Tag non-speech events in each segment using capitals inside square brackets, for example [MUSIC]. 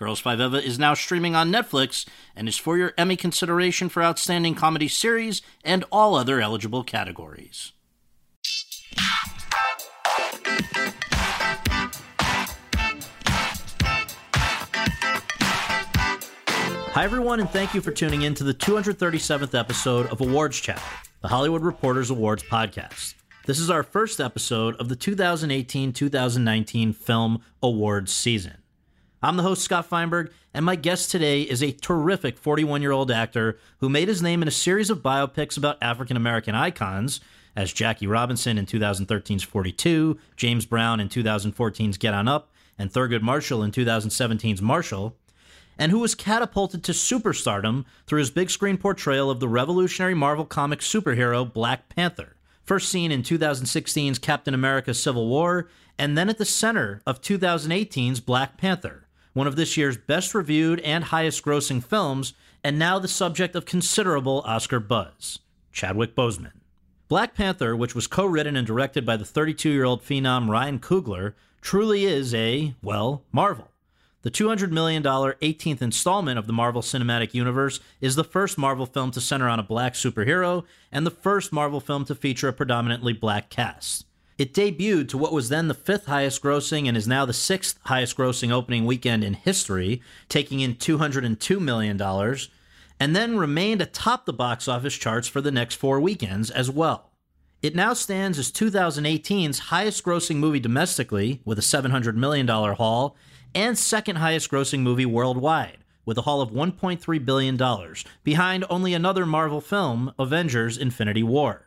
Girls Five Eva is now streaming on Netflix and is for your Emmy consideration for Outstanding Comedy Series and all other eligible categories. Hi, everyone, and thank you for tuning in to the 237th episode of Awards Chat, the Hollywood Reporters Awards podcast. This is our first episode of the 2018 2019 Film Awards season. I'm the host, Scott Feinberg, and my guest today is a terrific 41 year old actor who made his name in a series of biopics about African American icons, as Jackie Robinson in 2013's 42, James Brown in 2014's Get On Up, and Thurgood Marshall in 2017's Marshall and who was catapulted to superstardom through his big screen portrayal of the revolutionary Marvel Comics superhero Black Panther. First seen in 2016's Captain America Civil War, and then at the center of 2018's Black Panther, one of this year's best reviewed and highest grossing films, and now the subject of considerable Oscar buzz Chadwick Boseman. Black Panther, which was co written and directed by the 32 year old phenom Ryan Coogler, truly is a, well, marvel. The $200 million 18th installment of the Marvel Cinematic Universe is the first Marvel film to center on a black superhero and the first Marvel film to feature a predominantly black cast. It debuted to what was then the fifth highest grossing and is now the sixth highest grossing opening weekend in history, taking in $202 million, and then remained atop the box office charts for the next four weekends as well. It now stands as 2018's highest grossing movie domestically, with a $700 million haul, and second highest grossing movie worldwide, with a haul of $1.3 billion, behind only another Marvel film, Avengers Infinity War.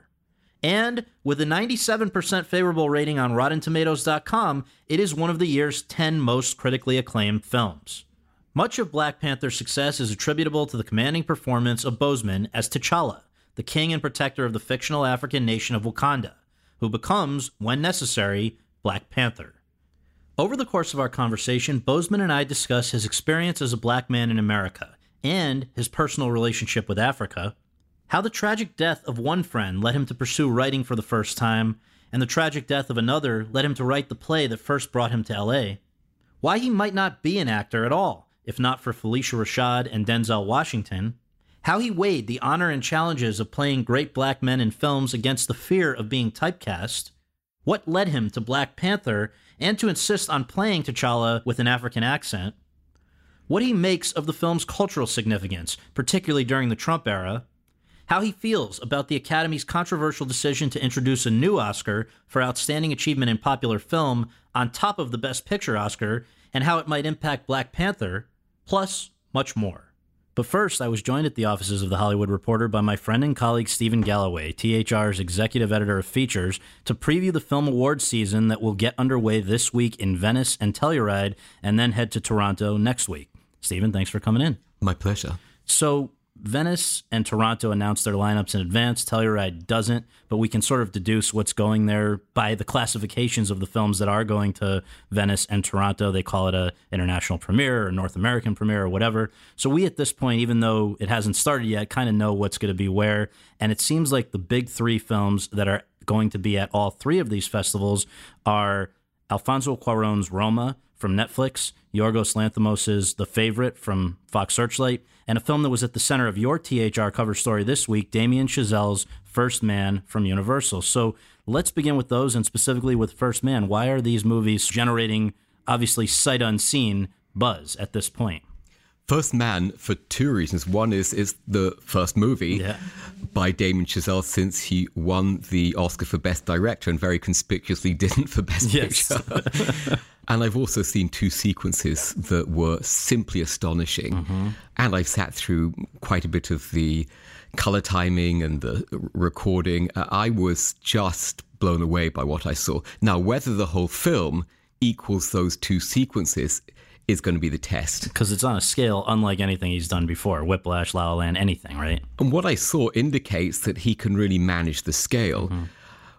And with a 97% favorable rating on RottenTomatoes.com, it is one of the year's 10 most critically acclaimed films. Much of Black Panther's success is attributable to the commanding performance of Boseman as T'Challa, the king and protector of the fictional African nation of Wakanda, who becomes, when necessary, Black Panther. Over the course of our conversation, Boseman and I discuss his experience as a black man in America and his personal relationship with Africa, how the tragic death of one friend led him to pursue writing for the first time, and the tragic death of another led him to write the play that first brought him to LA, why he might not be an actor at all, if not for Phylicia Rashad and Denzel Washington, how he weighed the honor and challenges of playing great black men in films against the fear of being typecast, what led him to Black Panther and to insist on playing T'Challa with an African accent, what he makes of the film's cultural significance, particularly during the Trump era, how he feels about the Academy's controversial decision to introduce a new Oscar for Outstanding Achievement in Popular Film on top of the Best Picture Oscar, and how it might impact Black Panther, plus much more. But first, I was joined at the offices of The Hollywood Reporter by my friend and colleague Stephen Galloway, THR's executive editor of features, to preview the film awards season that will get underway this week in Venice and Telluride, and then head to Toronto next week. Stephen, thanks for coming in. My pleasure. So, Venice and Toronto announced their lineups in advance. Telluride doesn't, but we can sort of deduce what's going there by the classifications of the films that are going to Venice and Toronto. They call it a international premiere or North American premiere or whatever. So we at this point, even though it hasn't started yet, kind of know what's going to be where. And it seems like the big three films that are going to be at all three of these festivals are Alfonso Cuarón's Roma from Netflix, Yorgos Lanthimos' The Favorite from Fox Searchlight, and a film that was at the center of your THR cover story this week, Damien Chazelle's First Man from Universal. So let's begin with those and specifically with First Man. Why are these movies generating, obviously, sight unseen buzz at this point? First Man for two reasons. One is it's the first movie Yeah. by Damien Chazelle since he won the Oscar for Best Director and very conspicuously [LAUGHS] didn't for Best Yes. Picture. [LAUGHS] and I've also seen two sequences that were simply astonishing. Mm-hmm. And I've sat through quite a bit of the color timing and the recording. Uh, I was just blown away by what I saw. Now, whether the whole film equals those two sequences is going to be the test. Because it's on a scale unlike anything he's done before Whiplash, La La Land, anything, right? And what I saw indicates that he can really manage the scale. Mm-hmm.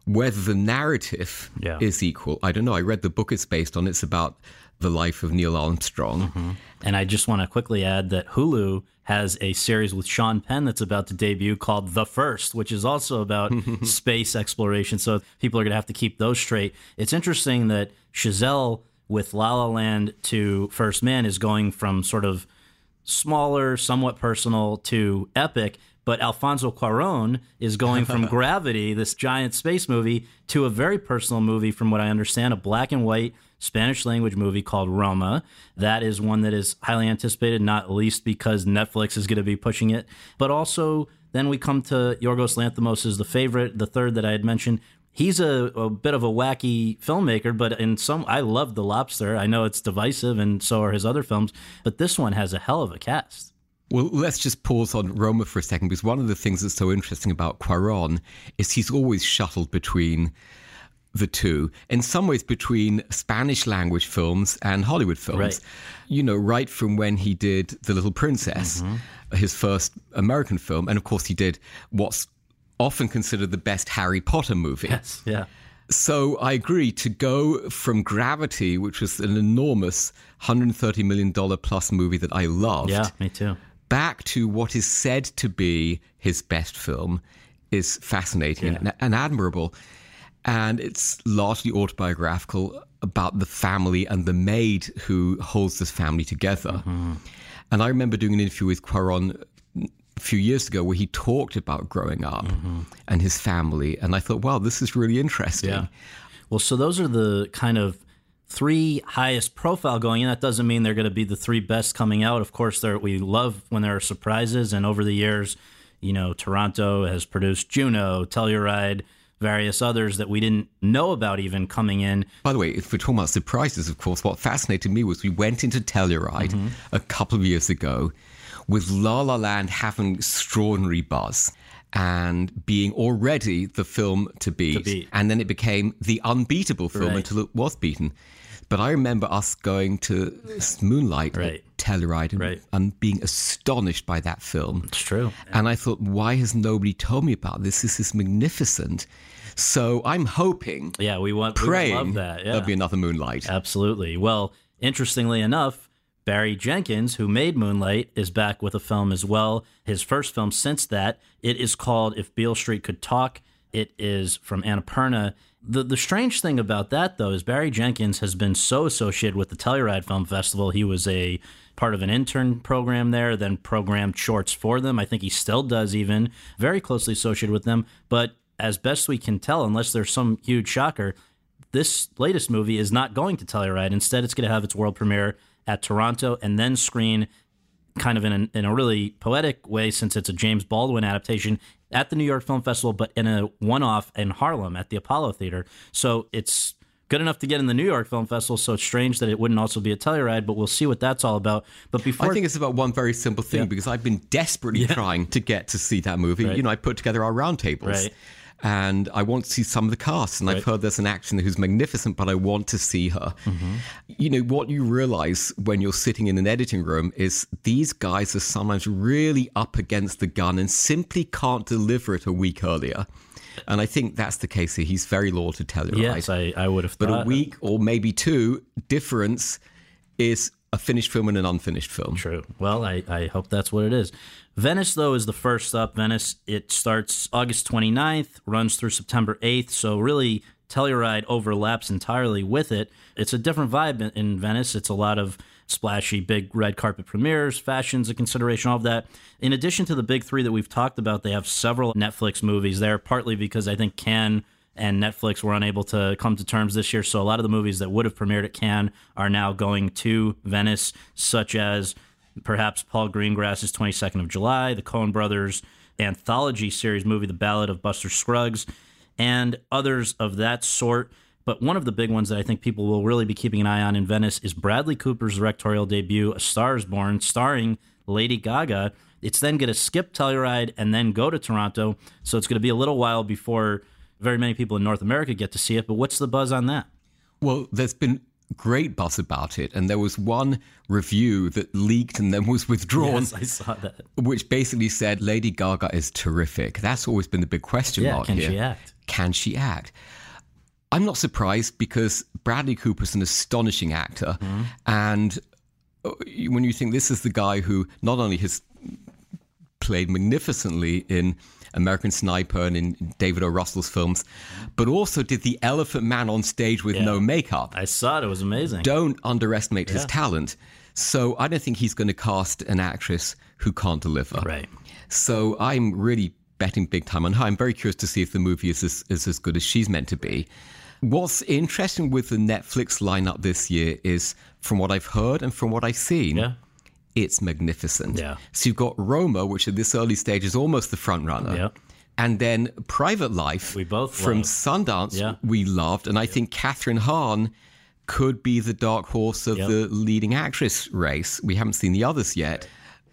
Whether the narrative yeah. is equal, I don't know. I read the book it's based on. It's about the life of Neil Armstrong. Mm-hmm. And I just want to quickly add that Hulu has a series with Sean Penn that's about to debut called The First, which is also about [LAUGHS] space exploration. So people are going to have to keep those straight. It's interesting that Chazelle with La La Land to First Man is going from sort of smaller, somewhat personal to epic. But Alfonso Cuaron is going from [LAUGHS] Gravity, this giant space movie, to a very personal movie, from what I understand, a black and white Spanish language movie called Roma. That is one that is highly anticipated, not least because Netflix is going to be pushing it. But also, then we come to Yorgos Lanthimos is the favorite, the third that I had mentioned. He's a, a bit of a wacky filmmaker, but in some, I love The Lobster. I know it's divisive, and so are his other films, but this one has a hell of a cast. Well, let's just pause on Roma for a second because one of the things that's so interesting about Cuaron is he's always shuttled between the two, in some ways between Spanish language films and Hollywood films. Right. You know, right from when he did The Little Princess, mm-hmm. his first American film, and of course he did what's often considered the best Harry Potter movie. Yes, yeah. So I agree to go from Gravity, which was an enormous $130 million plus movie that I loved. Yeah, me too. Back to what is said to be his best film is fascinating yeah. and, and admirable and it's largely autobiographical about the family and the maid who holds this family together. Mm-hmm. And I remember doing an interview with Cuaron a few years ago where he talked about growing up mm-hmm. and his family, and I thought, wow, this is really interesting. Yeah. Well, so those are the kind of three highest profile going in. That doesn't mean they're going to be the three best coming out. Of course, we love when there are surprises, and over the years, you know, Toronto has produced Juno, Telluride various others that we didn't know about even coming in. By the way, if we're talking about surprises, of course, what fascinated me was we went into Telluride mm-hmm. a couple of years ago with La La Land having extraordinary buzz and being already the film to beat. To beat. And then it became the unbeatable film right. until it was beaten. But I remember us going to Moonlight right. Telluride and, right. and, being astonished by that film. It's true. And I thought, why has nobody told me about this? This is magnificent. So I'm hoping, yeah, we want, praying we love that. Yeah. there'll be another Moonlight. Absolutely. Well, interestingly enough, Barry Jenkins, who made Moonlight, is back with a film as well. His first film since that. It is called If Beale Street Could Talk. It is from Annapurna. The the strange thing about that though is Barry Jenkins has been so associated with the Telluride Film Festival. He was a part of an intern program there, then programmed shorts for them. I think he still does even very closely associated with them. But as best we can tell, unless there's some huge shocker, this latest movie is not going to Telluride. Instead, it's going to have its world premiere at Toronto and then screen kind of in a, in a really poetic way since it's a James Baldwin adaptation at the New York Film Festival, but in a one off in Harlem at the Apollo Theater. So it's good enough to get in the New York Film Festival. So it's strange that it wouldn't also be a Telluride, but we'll see what that's all about. But before, I think it's about one very simple thing yeah. because I've been desperately yeah. trying to get to see that movie. Right. You know, I put together our roundtables. Right and I want to see some of the cast. And right. I've heard there's an actor who's magnificent, but I want to see her. Mm-hmm. You know, what you realize when you're sitting in an editing room is these guys are sometimes really up against the gun and simply can't deliver it a week earlier. And I think that's the case here. He's very loyal to Telluride. Yes, I, I would have But a week or maybe two difference is a finished film and an unfinished film. True. Well, I, I hope that's what it is. Venice, though, is the first up. Venice, it starts August 29th, runs through September 8th. So, really, Telluride overlaps entirely with it. It's a different vibe in, Venice. It's a lot of splashy, big red carpet premieres, fashions a consideration, all of that. In addition to the big three that we've talked about, they have several Netflix movies there, partly because I think Cannes and Netflix were unable to come to terms this year. So a lot of the movies that would have premiered at Cannes are now going to Venice, such as perhaps Paul Greengrass's 22nd of July, the Coen Brothers anthology series movie, The Ballad of Buster Scruggs, and others of that sort. But one of the big ones that I think people will really be keeping an eye on in Venice is Bradley Cooper's directorial debut, A Star is Born, starring Lady Gaga. It's then going to skip Telluride and then go to Toronto. So it's going to be a little while before very many people in North America get to see it. But what's the buzz on that? Well, there's been great buzz about it. And there was one review that leaked and then was withdrawn. Yes, I saw that. Which basically said Lady Gaga is terrific. That's always been the big question yeah, mark can here. she act? Can she act? I'm not surprised because Bradley Cooper's an astonishing actor. Mm-hmm. And uh, when you think this is the guy who not only has played magnificently in American Sniper and in David O. Russell's films, but also did The Elephant Man on stage with yeah. no makeup. I saw it. It was amazing. Don't underestimate yeah. his talent. So I don't think he's going to cast an actress who can't deliver. Right. So I'm really betting big time on her. I'm very curious to see if the movie is as, is as good as she's meant to be. What's interesting with the Netflix lineup this year is, from what I've heard and from what I've seen, yeah it's magnificent. Yeah. So you've got Roma, which at this early stage is almost the front runner. Yeah. And then Private Life, we both from loved. Sundance, yeah. we loved, and I think Kathryn Hahn could be the dark horse of yep. the leading actress race. We haven't seen the others yet.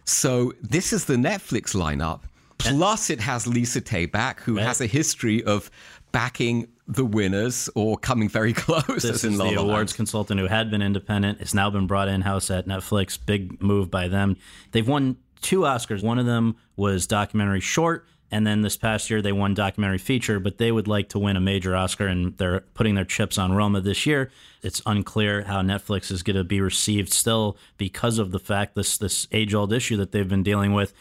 So this is the Netflix lineup. Plus, it has Lisa Taback, who right. has a history of backing the winners or coming very [LAUGHS] close. This is the awards consultant who had been independent. It's now been brought in house at Netflix. Big move by them. They've won two Oscars. One of them was documentary short. And then this past year, they won documentary feature, but they would like to win a major Oscar, and they're putting their chips on Roma this year. It's unclear how Netflix is going to be received still because of the fact this this age old issue that they've been dealing with.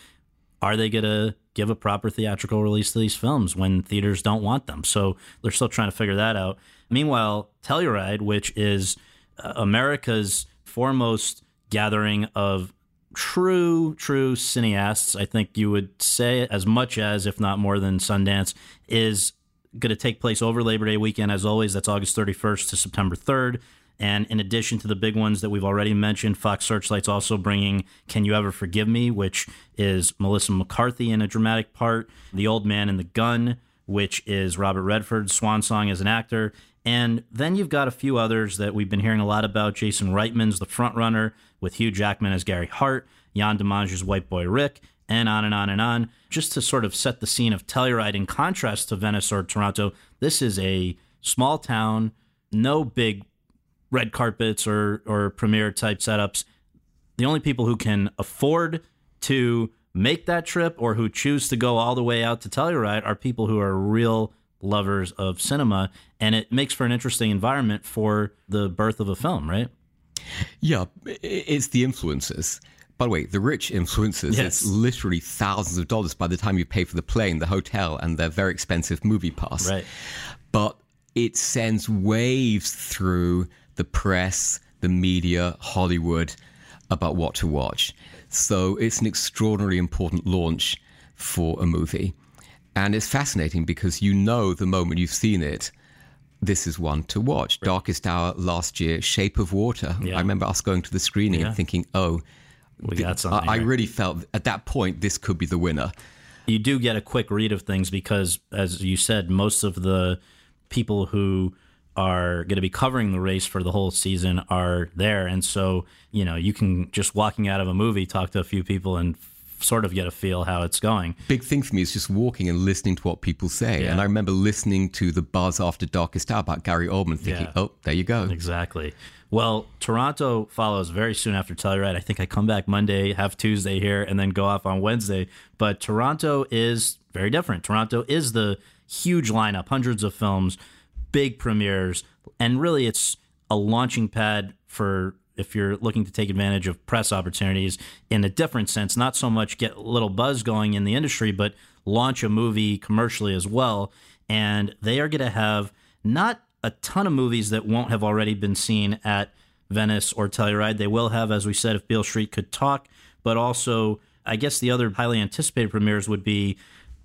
Are they going to give a proper theatrical release to these films when theaters don't want them. So they're still trying to figure that out. Meanwhile, Telluride, which is uh, America's foremost gathering of true, true cineasts, I think you would say as much as, if not more than Sundance, is going to take place over Labor Day weekend. As always, that's August 31st to September 3rd. And in addition to the big ones that we've already mentioned, Fox Searchlight's also bringing Can You Ever Forgive Me, which is Melissa McCarthy in a dramatic part, The Old Man and the Gun, which is Robert Redford's swan song as an actor. And then you've got a few others that we've been hearing a lot about. Jason Reitman's the frontrunner with Hugh Jackman as Gary Hart, Yann Demange's White Boy Rick, and on and on and on. Just to sort of set the scene of Telluride in contrast to Venice or Toronto, this is a small town, no big red carpets or or premiere type setups. The only people who can afford to make that trip or who choose to go all the way out to Telluride are people who are real lovers of cinema, and it makes for an interesting environment for the birth of a film, right? Yeah, it's the influences. By the way, the rich influences, yes. it's literally thousands of dollars by the time you pay for the plane, the hotel, and the very expensive movie pass. Right. But it sends waves through the press, the media, Hollywood about what to watch. So it's an extraordinarily important launch for a movie. And it's fascinating because you know the moment you've seen it, this is one to watch. Right. Darkest Hour last year, Shape of Water. Yeah. I remember us going to the screening yeah. and thinking, oh, we got something. I, I really felt at that point this could be the winner. You do get a quick read of things because, as you said, most of the people who are going to be covering the race for the whole season are there. And so, you know, you can just walking out of a movie, talk to a few people and sort of get a feel how it's going. Big thing for me is just walking and listening to what people say. Yeah. And I remember listening to the buzz after Darkest Hour about Gary Oldman, thinking, yeah. oh, there you go. Exactly. Well, Toronto follows very soon after Telluride. I think I come back Monday, have Tuesday here, and then go off on Wednesday. But Toronto is very different. Toronto is the huge lineup, hundreds of films big premieres, and really it's a launching pad for if you're looking to take advantage of press opportunities in a different sense, not so much get a little buzz going in the industry, but launch a movie commercially as well. And they are going to have not a ton of movies that won't have already been seen at Venice or Telluride. They will have, as we said, if Beale Street could talk, but also I guess the other highly anticipated premieres would be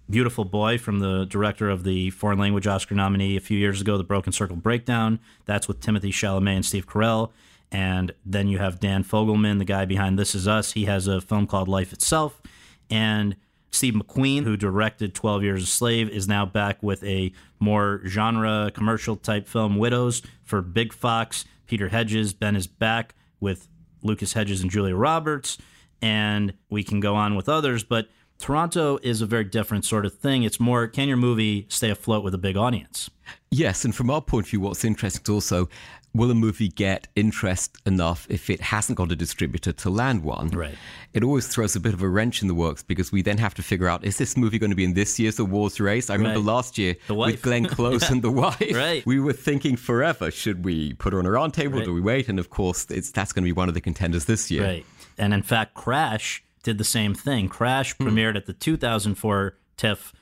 Beautiful Boy from the director of the foreign language Oscar nominee a few years ago, The Broken Circle Breakdown. That's with Timothée Chalamet and Steve Carell. And then you have Dan Fogelman, the guy behind This Is Us. He has a film called Life Itself. And Steve McQueen, who directed 12 Years a Slave, is now back with a more genre commercial type film, Widows, for Big Fox. Peter Hedges, Ben is back with Lucas Hedges and Julia Roberts. And we can go on with others. But Toronto is a very different sort of thing. It's more can your movie stay afloat with a big audience? Yes, and from our point of view, what's interesting is also will a movie get interest enough if it hasn't got a distributor to land one? Right. It always throws a bit of a wrench in the works because we then have to figure out is this movie going to be in this year's awards race? I remember right. last year with Glenn [LAUGHS] Close yeah. and The Wife. Right. We were thinking forever should we put her on a roundtable? Right. Do we wait? And of course, it's that's going to be one of the contenders this year. Right. And in fact, Crash did the same thing. Crash mm. premiered at the 2004 TIFF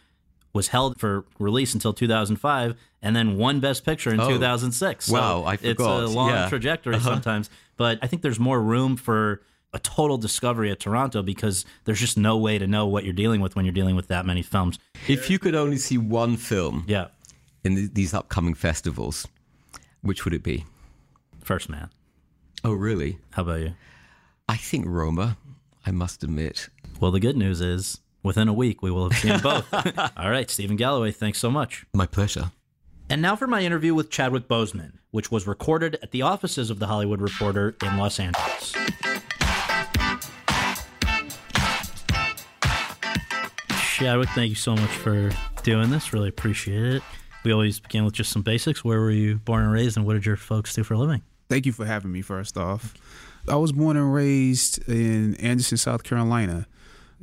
was held for release until 2005 and then won Best Picture in oh, 2006. So wow, I forgot. It's a long yeah. trajectory uh-huh. sometimes, but I think there's more room for a total discovery at Toronto because there's just no way to know what you're dealing with when you're dealing with that many films. If you could only see one film, yeah, in the, these upcoming festivals, which would it be? First Man. Oh, really? How about you? I think Roma. I must admit. Well, the good news is within a week, we will have seen both. [LAUGHS] All right, Stephen Galloway, thanks so much. My pleasure. And now for my interview with Chadwick Boseman, which was recorded at the offices of The Hollywood Reporter in Los Angeles. Chadwick, thank you so much for doing this. Really appreciate it. We always begin with just some basics. Where were you born and raised, and what did your folks do for a living? Thank you for having me, first off. I was born and raised in Anderson, South Carolina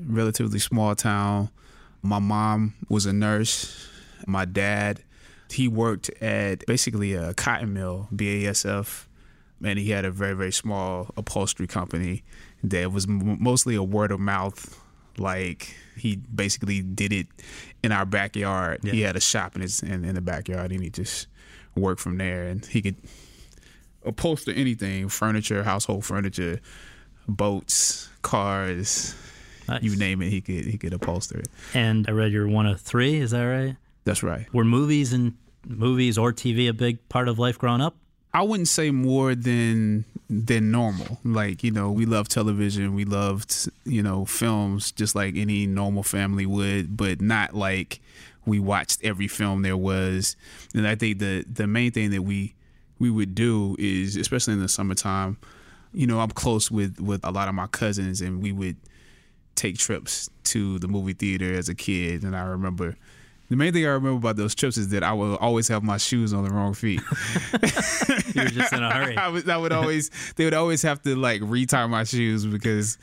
relatively small town. My mom was a nurse. My dad, he worked at basically a cotton mill, BASF, and he had a very, very small upholstery company that was mostly a word of mouth. Like he basically did it in our backyard. Yeah. He had a shop in his in, in the backyard, and he just worked from there. And he could upholster anything: furniture, household furniture, boats, cars, Nice. You name it, he could he could upholster it. And I read you're one of three. Is that right? That's right. Were movies and movies or TV a big part of life growing up? I wouldn't say more than than normal. Like you know, we love television, we loved you know films, just like any normal family would, but not like we watched every film there was. And I think the the main thing that we we would do is, especially in the summertime, you know, I'm close with with a lot of my cousins, and we would take trips to the movie theater as a kid, and I remember the main thing I remember about those trips is that I would always have my shoes on the wrong feet. [LAUGHS] you were just in a hurry. [LAUGHS] I, was, I would always, they would always have to like retie my shoes because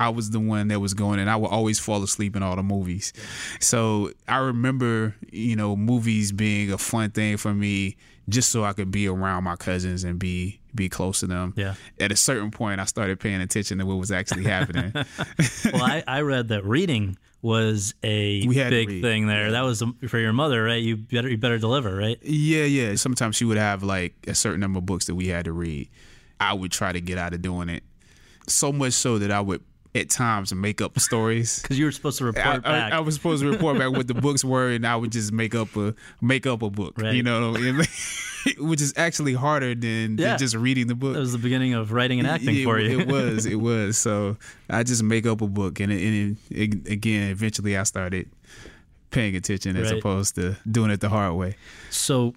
I was the one that was going, and I would always fall asleep in all the movies. So I remember, you know, movies being a fun thing for me, just so I could be around my cousins and be be close to them. Yeah. At a certain point, I started paying attention to what was actually happening. [LAUGHS] [LAUGHS] well, I, I read that reading was a big thing there. That was for your mother, right? You better you better deliver, right? Yeah, yeah. Sometimes she would have like a certain number of books that we had to read. I would try to get out of doing it. So much so that I would at times make up stories [LAUGHS] because you were supposed to report I, back. I, I, was supposed to report back what the books were, and I would just make up a make up a book. Right. You know, [LAUGHS] which is actually harder than, yeah. than, just reading the book. That was the beginning of writing and acting it, for you. it was. It [LAUGHS] was. So I just make up a book, and, it, and it, again, eventually, I started paying attention as right. opposed to doing it the hard way. So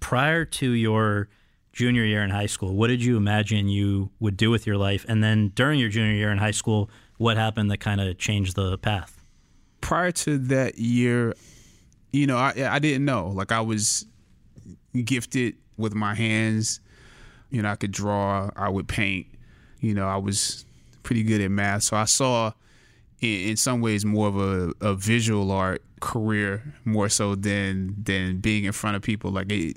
prior to your junior year in high school, what did you imagine you would do with your life? And then during your junior year in high school, what happened that kind of changed the path? Prior to that year, you know, I, I didn't know. Like I was gifted with my hands. You know, I could draw, I would paint. You know, I was pretty good at math. So I saw in, in some ways more of a, a, visual art career more so than than being in front of people. Like it,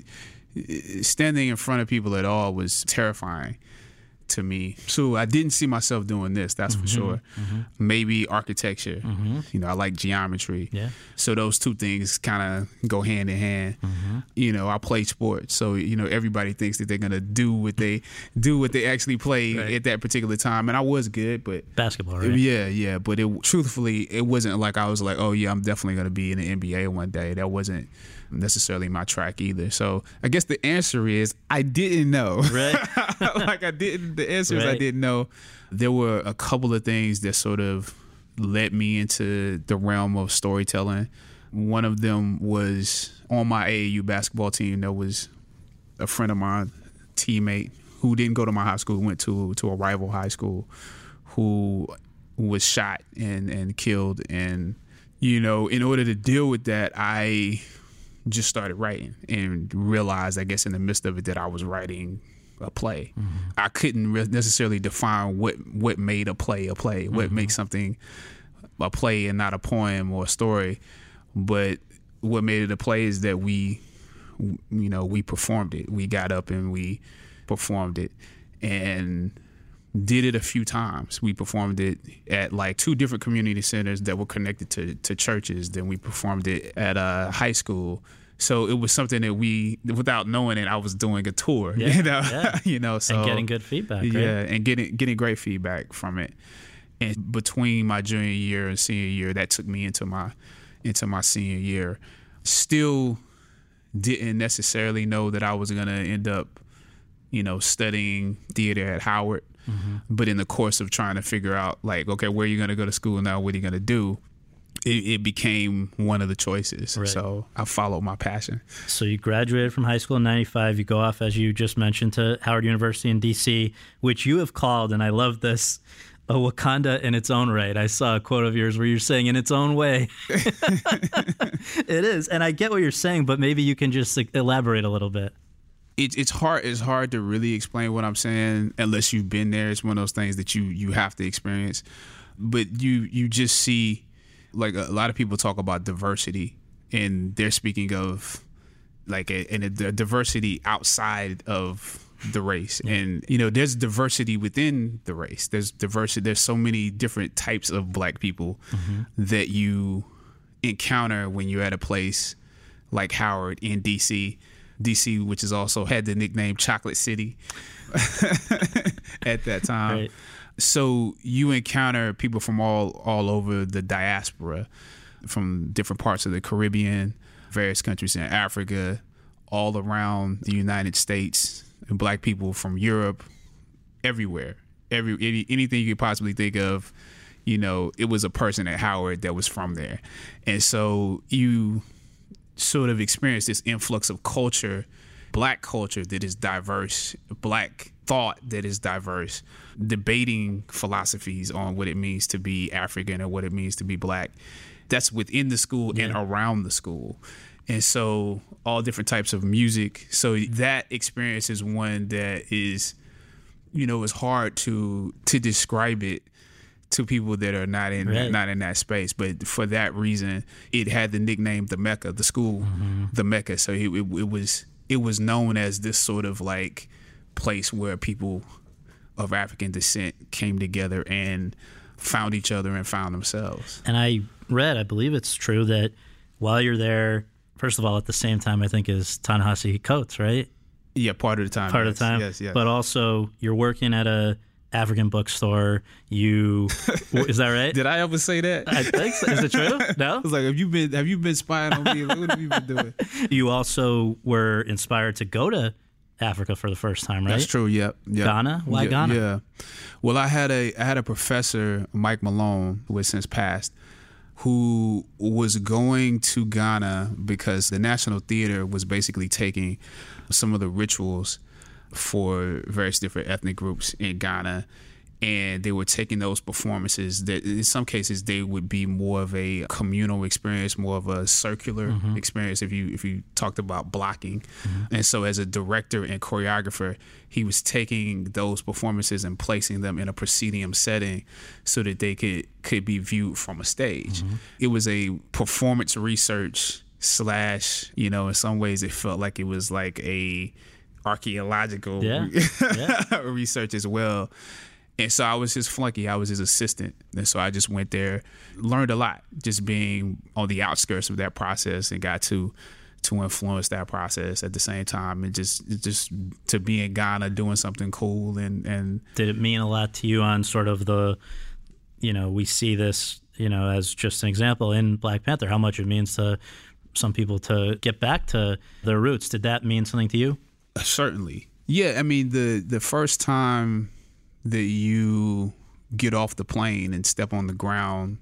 standing in front of people at all was terrifying to me. So I didn't see myself doing this, that's mm-hmm, for sure. Mm-hmm. Maybe architecture. Mm-hmm. You know, I like geometry. Yeah. So those two things kind of go hand in hand. Mm-hmm. You know, I play sports. So, you know, everybody thinks that they're going to do what they do what they actually play right. at that particular time and I was good, but basketball, right? Yeah, yeah, but it truthfully it wasn't like I was like, "Oh yeah, I'm definitely going to be in the NBA one day." That wasn't necessarily my track either. So I guess the answer is I didn't know. Right. [LAUGHS] like I didn't. The answer right. is I didn't know. There were a couple of things that sort of led me into the realm of storytelling. One of them was on my AAU basketball team. There was a friend of mine, teammate, who didn't go to my high school, went to to a rival high school, who was shot and and killed. And you know, in order to deal with that, I just started writing and realized, I guess, in the midst of it, that I was writing a play. Mm-hmm. I couldn't necessarily define what what made a play a play, what mm-hmm. makes something a play and not a poem or a story. But what made it a play is that we, you know, we performed it. We got up and we performed it, and did it a few times. We performed it at like two different community centers that were connected to to churches. Then we performed it at a high school. So it was something that we, without knowing it, I was doing a tour. [LAUGHS] Yeah, you know, yeah. [LAUGHS] you know, so and getting good feedback. Right? Yeah, and getting getting great feedback from it. And between my junior year and senior year, that took me into my into my senior year. Still didn't necessarily know that I was gonna end up, you know, studying theater at Howard. Mm-hmm. But in the course of trying to figure out, like, okay, where are you gonna go to school now? What are you gonna do? It, it, became one of the choices. Right. So I followed my passion. So you graduated from high school in 95. You go off, as you just mentioned, to Howard University in D.C., which you have called, and I love this, a Wakanda in its own right. I saw a quote of yours where you're saying in its own way. [LAUGHS] [LAUGHS] it is. And I get what you're saying, but maybe you can just elaborate a little bit. It, it's hard it's hard to really explain what I'm saying unless you've been there. It's one of those things that you you have to experience. But you you just see like a lot of people talk about diversity and they're speaking of like a, and a, a diversity outside of the race and you know there's diversity within the race there's diversity there's so many different types of black people mm-hmm. that you encounter when you're at a place like howard in dc dc which is also had the nickname chocolate city [LAUGHS] at that time right. so you encounter people from all all over the diaspora from different parts of the caribbean various countries in africa all around the united states and black people from Europe, everywhere, every any, anything you could possibly think of. You know, it was a person at Howard that was from there, and so you sort of experience this influx of culture, black culture that is diverse, black thought that is diverse, debating philosophies on what it means to be African or what it means to be black. That's within the school yeah. and around the school and so all different types of music. So that experience is one that is, you know, it's hard to to describe it to people that are not in right. not in that space. But for that reason, it had the nickname the Mecca, the school, mm-hmm. the Mecca. So it, it, it was it was known as this sort of like place where people of African descent came together and found each other and found themselves. And I read, I believe it's true that while you're there, first of all, at the same time, I think is Ta-Nehisi Coates, right? Yeah, part of the time. Part yes, of the time. Yes, yes. But also, you're working at a African bookstore. You is that [LAUGHS] right? Did I ever say that? I think so. Is it true? [LAUGHS] No. I was like, have you been have you been spying on me? what have you been doing? [LAUGHS] You also were inspired to go to Africa for the first time, right? That's true. Yep. yep. Ghana. Why yep, Ghana? Yeah. Well, I had a I had a professor, Mike Malone, who has since passed who was going to Ghana because the National Theater was basically taking some of the rituals for various different ethnic groups in Ghana and they were taking those performances that in some cases they would be more of a communal experience more of a circular mm-hmm. experience if you if you talked about blocking mm-hmm. and so as a director and choreographer he was taking those performances and placing them in a proscenium setting so that they could could be viewed from a stage mm-hmm. it was a performance research slash you know in some ways it felt like it was like a archaeological yeah. yeah. [LAUGHS] research as well and so I was his flunky. I was his assistant. And so I just went there, learned a lot, just being on the outskirts of that process and got to to influence that process at the same time and just just to be in Ghana doing something cool and and did it mean a lot to you on sort of the you know we see this you know as just an example in Black Panther how much it means to some people to get back to their roots did that mean something to you certainly. Yeah I mean the the first time that you get off the plane and step on the ground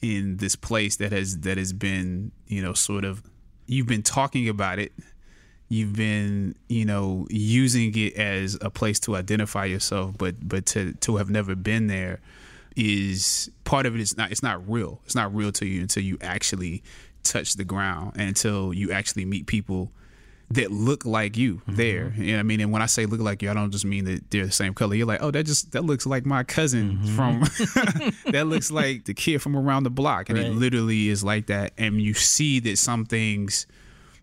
in this place that has that has been you know sort of you've been talking about it. You've been you know using it as a place to identify yourself but but to to have never been there is part of it is not it's not real. It's not real to you until you actually touch the ground and until you actually meet people that look like you mm-hmm. there. You know I mean? And when I say look like you, I don't just mean that they're the same color. You're like, oh, that just that looks like my cousin mm-hmm. from [LAUGHS] [LAUGHS] that looks like the kid from around the block. And right. it literally is like that. And you see that some things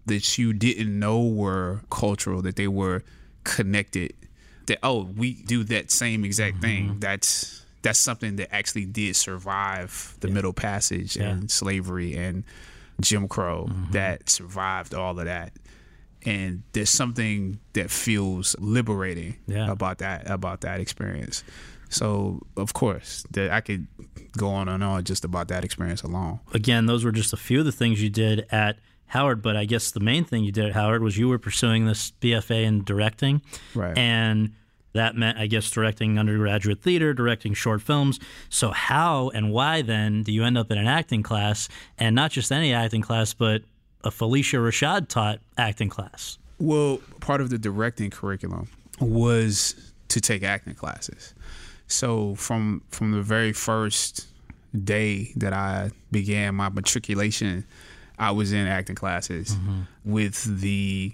that you didn't know were cultural, that they were connected. That oh, we do that same exact mm-hmm. thing. That's that's something that actually did survive the yeah. Middle Passage yeah. and slavery and Jim Crow mm-hmm. that survived all of that. And there's something that feels liberating yeah. about that about that experience. So of course, that I could go on and on just about that experience alone. Again, those were just a few of the things you did at Howard, but I guess the main thing you did at Howard was you were pursuing this BFA in directing, right? And that meant, I guess, directing undergraduate theater, directing short films. So, how and why then do you end up in an acting class, and not just any acting class, but a Phylicia Rashad taught acting class? Well, part of the directing curriculum was to take acting classes. So, from from the very first day that I began my matriculation, I was in acting classes mm-hmm. with the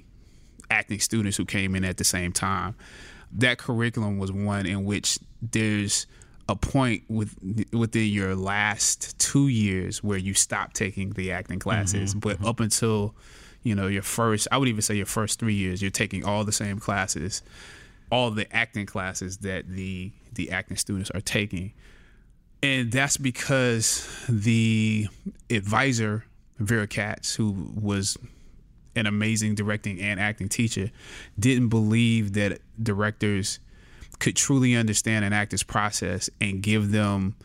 acting students who came in at the same time that curriculum was one in which there's a point with within your last two years where you stop taking the acting classes, mm-hmm, but mm-hmm. up until you know your first, I would even say your first three years, you're taking all the same classes, all the acting classes that the the acting students are taking, and that's because the advisor Vera Katz, who was an amazing directing and acting teacher, didn't believe that directors could truly understand an actor's process and give them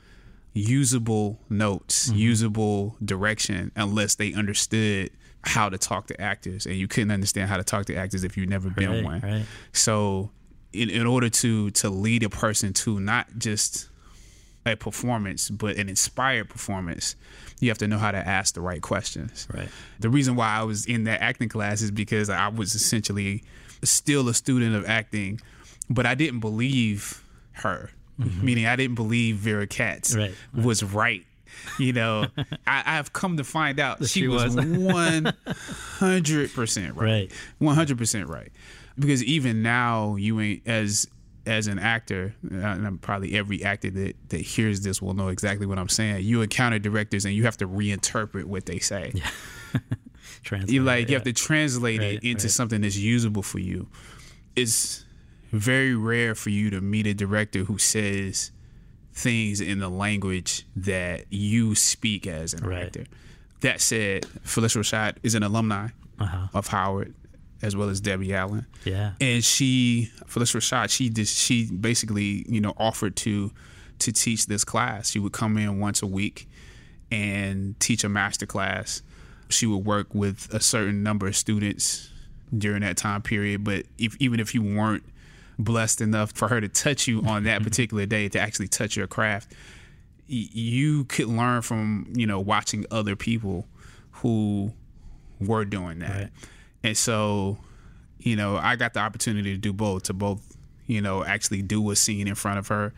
usable notes, mm-hmm. usable direction, unless they understood how to talk to actors. And you couldn't understand how to talk to actors if you've never been one. Right. So, in, in order to to lead a person to not just a performance, but an inspired performance, you have to know how to ask the right questions. Right. The reason why I was in that acting class is because I was essentially still a student of acting, but I didn't believe her. Mm-hmm. Meaning, I didn't believe Vera Katz right, right. was right. You know, [LAUGHS] I, have come to find out she, she was [LAUGHS] one hundred percent right. One hundred percent right. Because even now, you ain't as as an actor, and probably every actor that, that hears this will know exactly what I'm saying. You encounter directors and you have to reinterpret what they say. Yeah. [LAUGHS] you like you have to translate right, it into right. something that's usable for you. It's very rare for you to meet a director who says things in the language that you speak as an right. actor. That said, Phylicia Rashad is an alumni uh-huh. of Howard as well as Debbie Allen. Yeah. And she, Phylicia Rashad, she just she basically you know offered to to teach this class. She would come in once a week and teach a master class. She would work with a certain number of students during that time period. But if, even if you weren't blessed enough for her to touch you on that particular day to actually touch your craft, you could learn from you know watching other people who were doing that. Right. And so, you know, I got the opportunity to do both, to both, you know, actually do a scene in front of her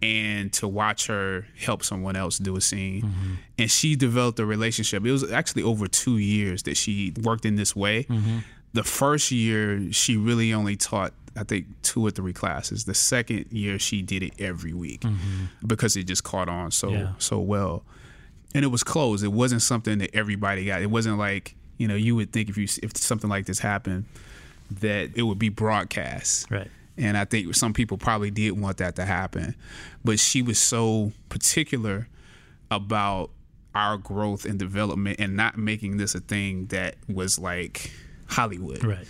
and to watch her help someone else do a scene. Mm-hmm. And she developed a relationship. It was actually over two years that she worked in this way. Mm-hmm. The first year, she really only taught, I think, two or three classes. The second year, she did it every week mm-hmm. because it just caught on so yeah. so well. And it was closed. It wasn't something that everybody got. It wasn't like you know, you would think if you if something like this happened, that it would be broadcast. Right. And I think some people probably did want that to happen, but she was so particular about our growth and development and not making this a thing that was like Hollywood. Right.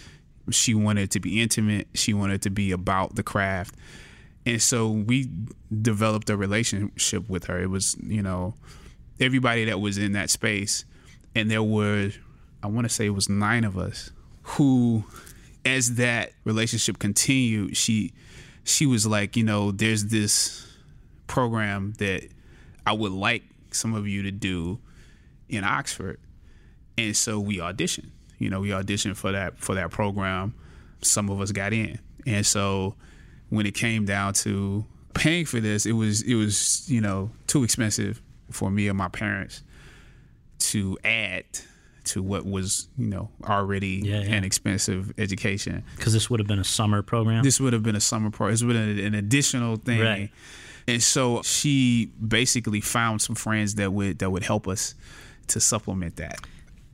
She wanted to be intimate. She wanted to be about the craft. And so we developed a relationship with her. It was, you know, everybody that was in that space and there were I want to say it was nine of us who, as that relationship continued, she she was like, you know, there's this program that I would like some of you to do in Oxford, and so we auditioned. You know, we auditioned for that for that program. Some of us got in, and so when it came down to paying for this, it was it was you know too expensive for me and my parents to add to what was you know already yeah, yeah. an expensive education. Because this would have been a summer program. This would have been a summer program. This would have been an additional thing. Right. And so she basically found some friends that would that would help us to supplement that.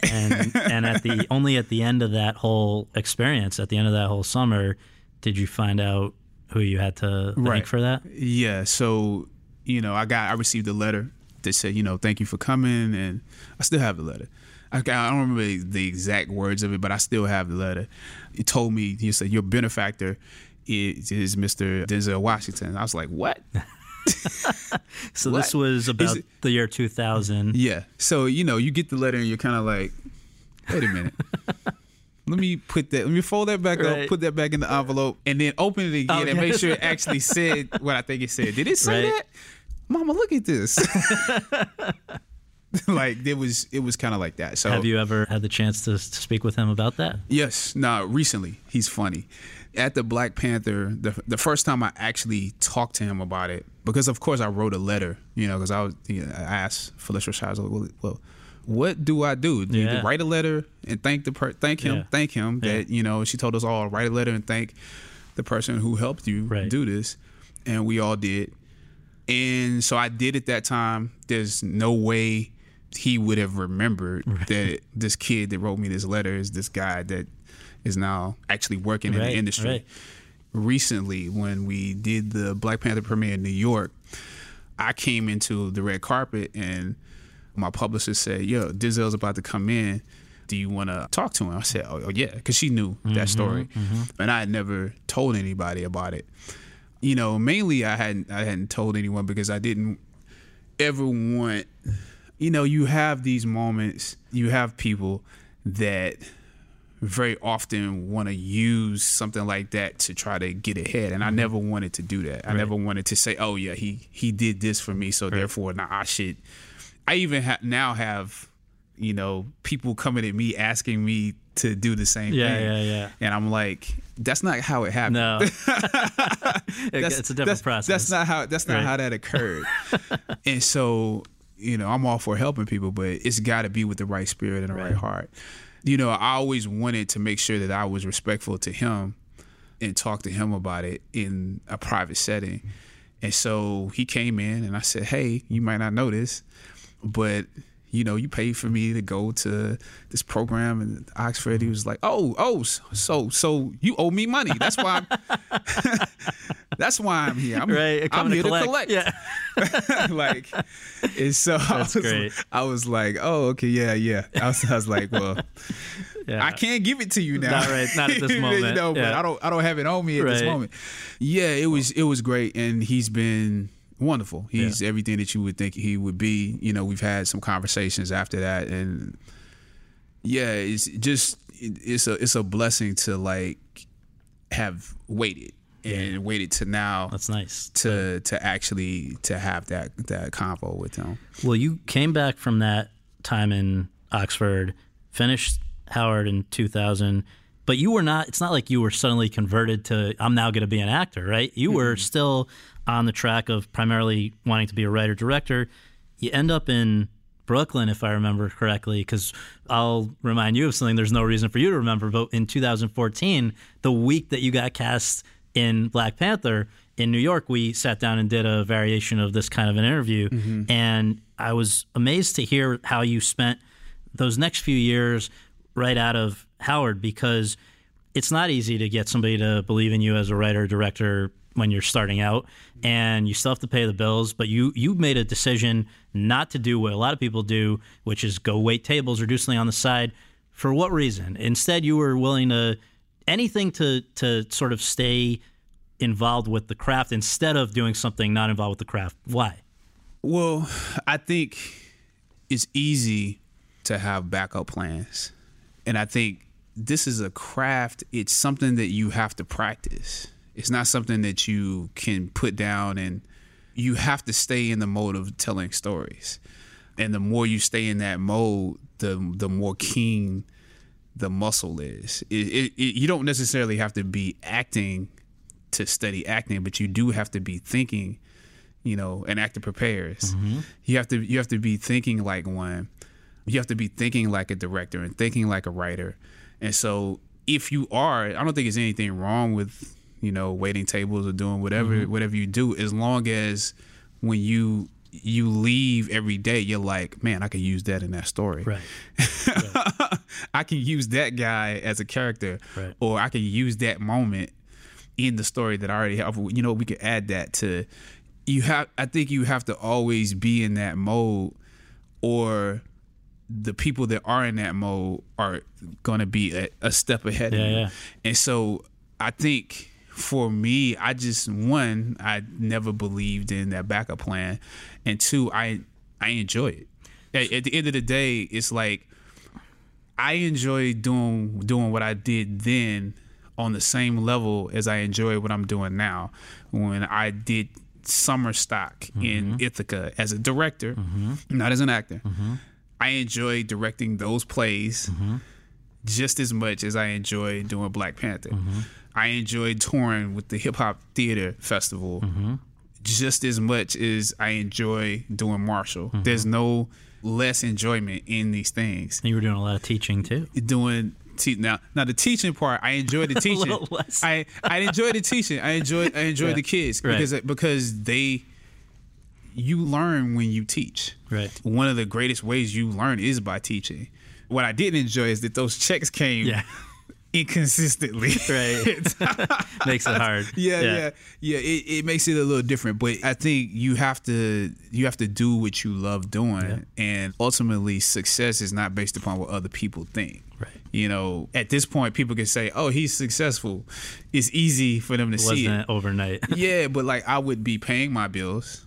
And [LAUGHS] and at the only at the end of that whole experience, at the end of that whole summer, did you find out who you had to thank right. for that? Yeah. So you know, I got I received a letter that said, you know, thank you for coming, and I still have the letter. I, I don't remember the exact words of it, but I still have the letter. It told me, he said, your benefactor is, is Mr. Denzel Washington. I was like, what? [LAUGHS] [LAUGHS] so what? this was about the year 2000. Yeah. So, you know, you get the letter and you're kind of like, wait a minute. let me put that, let me fold that back right. up, put that back in the envelope, and then open it again oh, and make sure it [LAUGHS] actually said what I think it said. Did it say right. that? Mama, look at this. [LAUGHS] like it was it was kind of like that. So have you ever had the chance to, to speak with him about that? Yes. No, recently. He's funny. At the Black Panther, the the first time I actually talked to him about it, because of course I wrote a letter, you know, because I was you know, I asked Phylicia Rashad, well, well, what do I do? Do yeah. you write a letter and thank the per- thank him, yeah. thank him yeah. that you know she told us all write a letter and thank the person who helped you right. do this, and we all did. And so I did at that time. There's no way he would have remembered right. that this kid that wrote me this letter is this guy that is now actually working right, in the industry. Right. Recently, when we did the Black Panther premiere in New York, I came into the red carpet and my publicist said, "Yo, Denzel's about to come in. Do you want to talk to him?" I said, "Oh, oh yeah," because she knew mm-hmm, that story, mm-hmm. and I had never told anybody about it. You know, mainly I hadn't I hadn't told anyone because I didn't ever want you know, you have these moments, you have people that very often want to use something like that to try to get ahead and I mm-hmm. never wanted to do that. I never wanted to say, "Oh yeah, he he did this for me, so right. therefore now I should I even ha- now have you know, people coming at me asking me to do the same yeah, thing. Yeah, yeah, And I'm like, that's not how it happened. No. [LAUGHS] it's a different that's, process. That's not how that's not right. how that occurred. [LAUGHS] and so you know, I'm all for helping people, but it's got to be with the right spirit and the right. right heart. You know, I always wanted to make sure that I was respectful to him and talk to him about it in a private setting. And so he came in and I said, Hey, you might not know this, but you know, you paid for me to go to this program in Oxford. He was like, oh, oh, so, so you owe me money. That's why. I'm, [LAUGHS] that's why I'm here. I'm, right, I'm here to collect. To collect. Yeah. [LAUGHS] like, and so that's [LAUGHS] I was, great. I was like, oh, okay, yeah, yeah. I was, I was like, well, yeah. I can't give it to you now. Not right, not at this moment. you know, yeah. but I don't, I don't have it on me at right. this moment. Yeah, it was, it was great, and he's been wonderful. He's yeah. everything that you would think he would be. You know, we've had some conversations after that, and yeah, it's just it's a it's a blessing to like have waited and yeah. waited to now. That's nice to yeah. to actually to have that that convo with him. Well, you came back from that time in Oxford, finished Howard in 2000 but you were not it's not like you were suddenly converted to i'm now going to be an actor right you were still on the track of primarily wanting to be a writer director. You end up in Brooklyn, if I remember correctly, because I'll remind you of something there's no reason for you to remember. But in 2014, the week that you got cast in Black Panther in New York, we sat down and did a variation of this kind of an interview. Mm-hmm. And I was amazed to hear how you spent those next few years right out of Howard because it's not easy to get somebody to believe in you as a writer, director, when you're starting out and you still have to pay the bills but you you made a decision not to do what a lot of people do which is go wait tables or do something on the side. For what reason? Instead you were willing to anything to to sort of stay involved with the craft instead of doing something not involved with the craft. Why? Well i think it's easy to have backup plans and i think this is a craft it's something that you have to practice it's not something that you can put down and you have to stay in the mode of telling stories. And the more you stay in that mode, the the more keen the muscle is. It, it, it, you don't necessarily have to be acting to study acting, but you do have to be thinking. You know, an actor prepares. Mm-hmm. You have to you have to be thinking like one. you have to be thinking like a director and thinking like a writer. And so if you are, I don't think there's anything wrong with, you know, waiting tables or doing whatever mm-hmm. whatever you do as long as when you you leave every day, you're like, man, I can use that in that story. Right. right. [LAUGHS] I can use that guy as a character, right. or I can use that moment in the story that I already have. You know, we could add that to. You have. I think you have to always be in that mode, or the people that are in that mode are going to be a, a, step ahead yeah, of you. Yeah. And so I think for me, I just one, I never believed in that backup plan, and two, I I enjoy it. At, at the end of the day, it's like I enjoy doing doing what I did then on the same level as I enjoy what I'm doing now. When I did summer stock mm-hmm. in Ithaca as a director, mm-hmm. not as an actor. Mm-hmm. I enjoy directing those plays mm-hmm. just as much as I enjoy doing Black Panther. I enjoy touring with the Hip Hop Theater Festival mm-hmm. just as much as I enjoy doing Marshall. Mm-hmm. There's no less enjoyment in these things. And you were doing a lot of teaching too. Doing te- now now the teaching part, I enjoy the [LAUGHS] teaching. I I enjoy the teaching. I enjoy I [LAUGHS] enjoy yeah. the kids right. because because they you learn when you teach. Right. One of the greatest ways you learn is by teaching. What I didn't enjoy is that those checks came yeah. Inconsistently. Right. [LAUGHS] makes it hard. Yeah, yeah, yeah. yeah it, it, makes it a little different. But I think you have to you have to do what you love doing, yeah. and ultimately success is not based upon what other people think. Right. You know, at this point, people can say, "Oh, he's successful." It's easy for them to it see it overnight. [LAUGHS] yeah, but like I would be paying my bills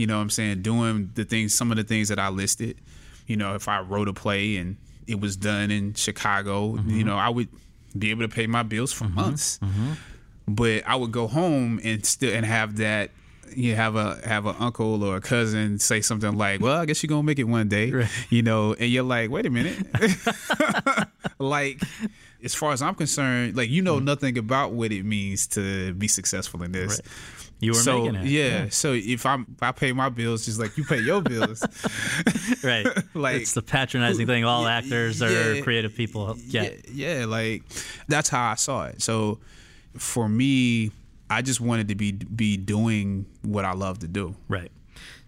you know what I'm saying, doing the things, some of the things that I listed. You know, if I wrote a play and it was done in Chicago, mm-hmm. you know, I would be able to pay my bills for mm-hmm. months. Mm-hmm. But I would go home and still and have that you have a have an uncle or a cousin say something like, "Well, I guess you're gonna make it one day," right. you know, and you're like, "Wait a minute," [LAUGHS] [LAUGHS] like as far as I'm concerned, like you know mm-hmm. nothing about what it means to be successful in this. Right. You were so, making it. Yeah, yeah. So if I'm if I pay my bills just like you pay your bills. [LAUGHS] right. [LAUGHS] like it's the patronizing thing all actors yeah, creative people get. Yeah, yeah, like that's how I saw it. So for me, I just wanted to be be doing what I love to do. Right.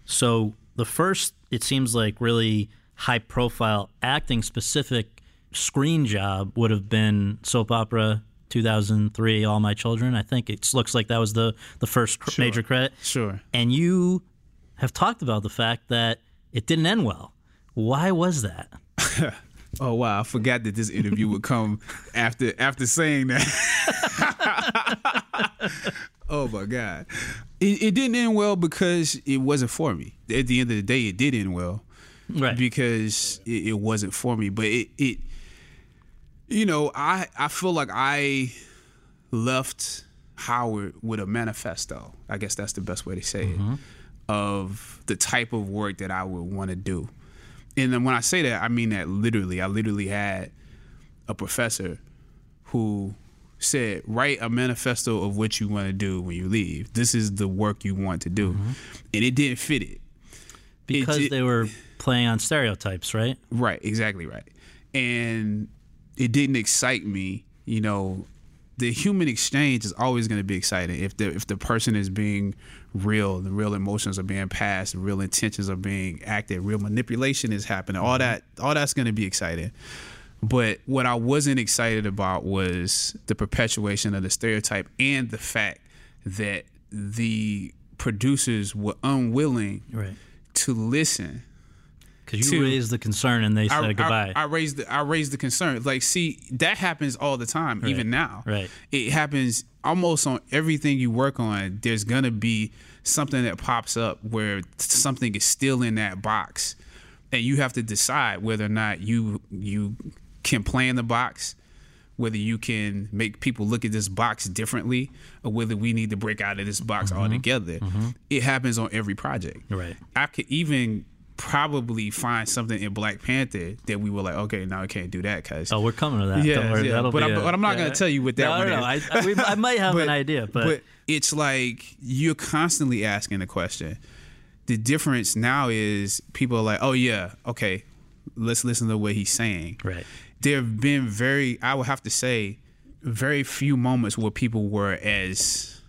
So the first it seems like really high profile acting specific screen job would have been soap opera 2003 All My Children. I think it looks like that was the the first cr- sure. major credit. Sure. And you have talked about the fact that it didn't end well. Why was that? [LAUGHS] oh wow, I forgot that this interview would come [LAUGHS] after after saying that. [LAUGHS] oh my god. It, it didn't end well because it wasn't for me. At the end of the day, it did end well. Right. Because it, it wasn't for me. But it, it you know, I I feel like I left Howard with a manifesto. I guess that's the best way to say mm-hmm. it of the type of work that I would want to do. And then when I say that, I mean that literally. I literally had a professor who said, "Write a manifesto of what you want to do when you leave. This is the work you want to do," mm-hmm. and it didn't fit it because it, they were playing on stereotypes, right? Right, exactly right. And it didn't excite me. You know, the human exchange is always going to be exciting if the if the person is being real, the real emotions are being passed, real intentions are being acted, real manipulation is happening. All mm-hmm. that all that's going to be exciting. But what I wasn't excited about was the perpetuation of the stereotype and the fact that the producers were unwilling right. to listen because you raised the concern and they said I, goodbye. I, I, raised the I raised the concern. Like, see, that happens all the time, right. even now. Right. It happens almost on everything you work on. There's gonna be something that pops up where something is still in that box, and you have to decide whether or not you you can play in the box whether you can make people look at this box differently or whether we need to break out of this box mm-hmm. altogether. Mm-hmm. It happens on every project. Right. I could even probably find something in Black Panther that we were like, okay, now I can't do that because oh, we're coming to that. Yeah, yeah. But, I'm, but I'm not yeah. gonna tell you what that no, one no, is. I, we, I might have [LAUGHS] but, an idea, but. but it's like you're constantly asking the question. The difference now is people are like, oh yeah, okay, let's listen to what he's saying. Right. There have been very, I would have to say, very few moments where people were as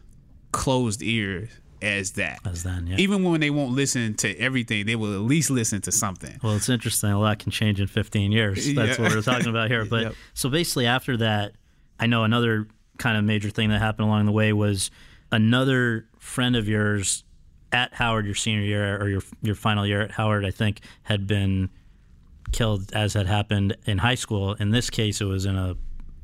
closed ears as that. As then, yeah. Even when they won't listen to everything, they will at least listen to something. Well, it's interesting. A lot can change in 15 years. [LAUGHS] That's yeah. what we're talking about here. [LAUGHS] But yep. so basically, after that, I know another kind of major thing that happened along the way was another friend of yours at Howard your senior year or your your final year at Howard, I think, had been killed as had happened in high school. In this case, it was in a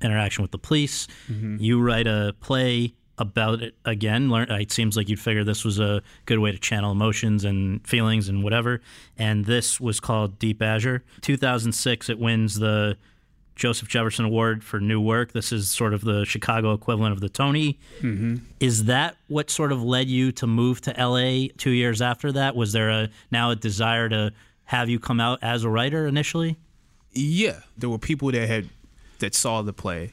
interaction with the police. Mm-hmm. You write a play about it again. Learn, it seems like you'd figure this was a good way to channel emotions and feelings and whatever. And this was called Deep Azure. 2006, it wins the Joseph Jefferson Award for New Work. This is sort of the Chicago equivalent of the Tony. Mm-hmm. Is that what sort of led you to move to LA two years after that? Was there a now a desire to have you come out as a writer initially? Yeah, there were people that had that saw the play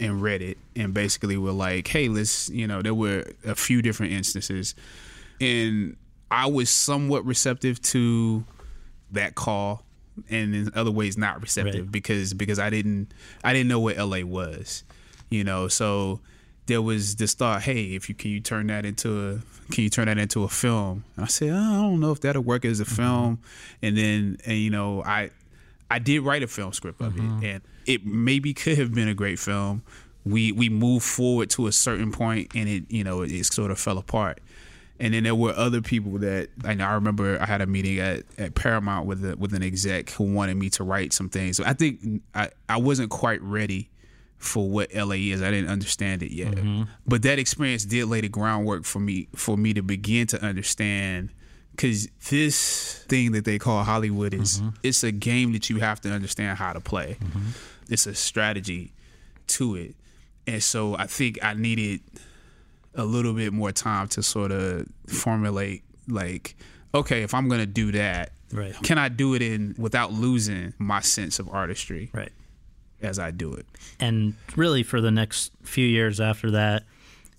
and read it and basically were like, "Hey, let's," you know, there were a few different instances, and I was somewhat receptive to that call and in other ways not receptive right. because because I didn't I didn't know what LA was, you know. So there was this thought, hey, if you can you turn that into a can you turn that into a film? I said, oh, I don't know if that'll work as a mm-hmm. film. And then and you know I I did write a film script of mm-hmm. it, and it maybe could have been a great film. We we moved forward to a certain point, and it you know it, it sort of fell apart and then there were other people that I know. I remember I had a meeting at, at Paramount with a, with an exec who wanted me to write some things. So I think I, I wasn't quite ready for what LA is. I didn't understand it yet, mm-hmm. but that experience did lay the groundwork for me for me to begin to understand. Because this thing that they call Hollywood is mm-hmm. it's a game that you have to understand how to play. Mm-hmm. It's a strategy to it, and so I think I needed a little bit more time to sort of formulate like okay if i'm gonna do that right. can i do it in without losing my sense of artistry right. as i do it? And really for the next few years after that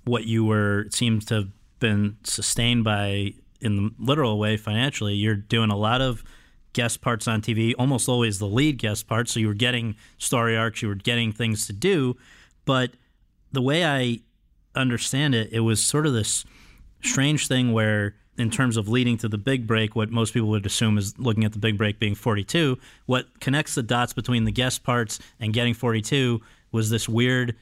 what you were it seems to have been sustained by in the literal way financially you're doing a lot of guest parts on tv almost always the lead guest part so you were getting story arcs you were getting things to do but the way i understand it, it was sort of this strange thing where, in terms of leading to the big break, what most people would assume is looking at the big break being 42. What connects the dots between the guest parts and getting 42 was this weird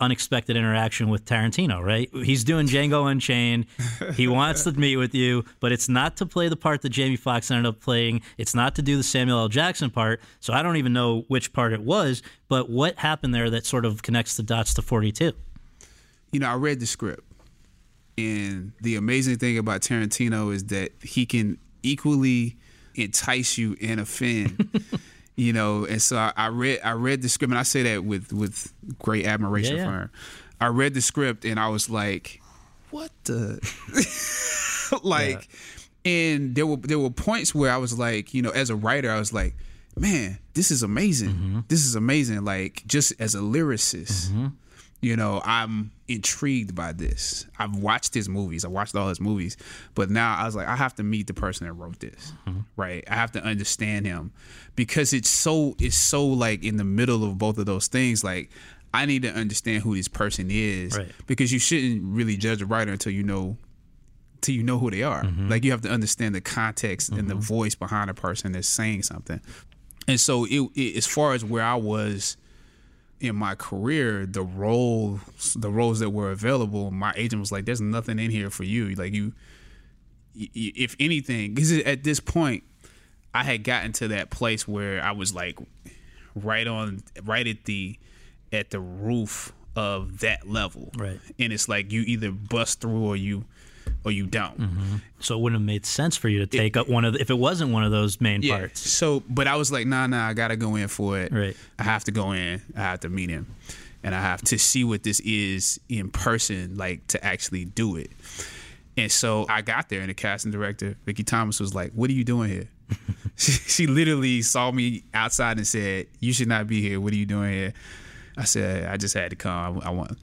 unexpected interaction with Tarantino, right? He's doing Django Unchained. He wants to meet with you, but it's not to play the part that Jamie Foxx ended up playing. It's not to do the Samuel L. Jackson part. So I don't even know which part it was, but what happened there that sort of connects the dots to 42? you know, I read the script, and the amazing thing about Tarantino is that he can equally entice you and offend. [LAUGHS] you know, and so I, I, read I read the script, and I say that with with great admiration yeah, yeah. for her. I read the script, and I was like, "What the?" [LAUGHS] like, yeah. and there were there were points where I was like, you know, as a writer, I was like, "Man, this is amazing. Mm-hmm. This is amazing." Like, just as a lyricist. Mm-hmm you know, I'm intrigued by this. I've watched his movies. I watched all his movies, but now I was like, I have to meet the person that wrote this, mm-hmm. right? I have to understand him because it's so it's so like in the middle of both of those things. Like, I need to understand who this person is right. because you shouldn't really judge a writer until you know till you know who they are. Mm-hmm. Like you have to understand the context mm-hmm. and the mm-hmm. voice behind a person that's saying something. And so, it, it, as far as where I was in my career, the roles, the roles that were available, my agent was like, "There's nothing in here for you. Like you, if anything, because at this point, I had gotten to that place where I was like, right on, right at the, at the roof of that level, right. And it's like you either bust through or you or you don't. Mm-hmm. So it wouldn't have made sense for you to take it, up one of the, if it wasn't one of those main yeah. parts. So, but I was like, nah, nah, I got to go in for it. Right. I have to go in. I have to meet him, and I have to see what this is in person, like to actually do it. And so I got there, and the casting director, Vicki Thomas, was like, "What are you doing here?" [LAUGHS] she, she literally saw me outside and said, "You should not be here. What are you doing here?" I said, "I just had to come. I, I want,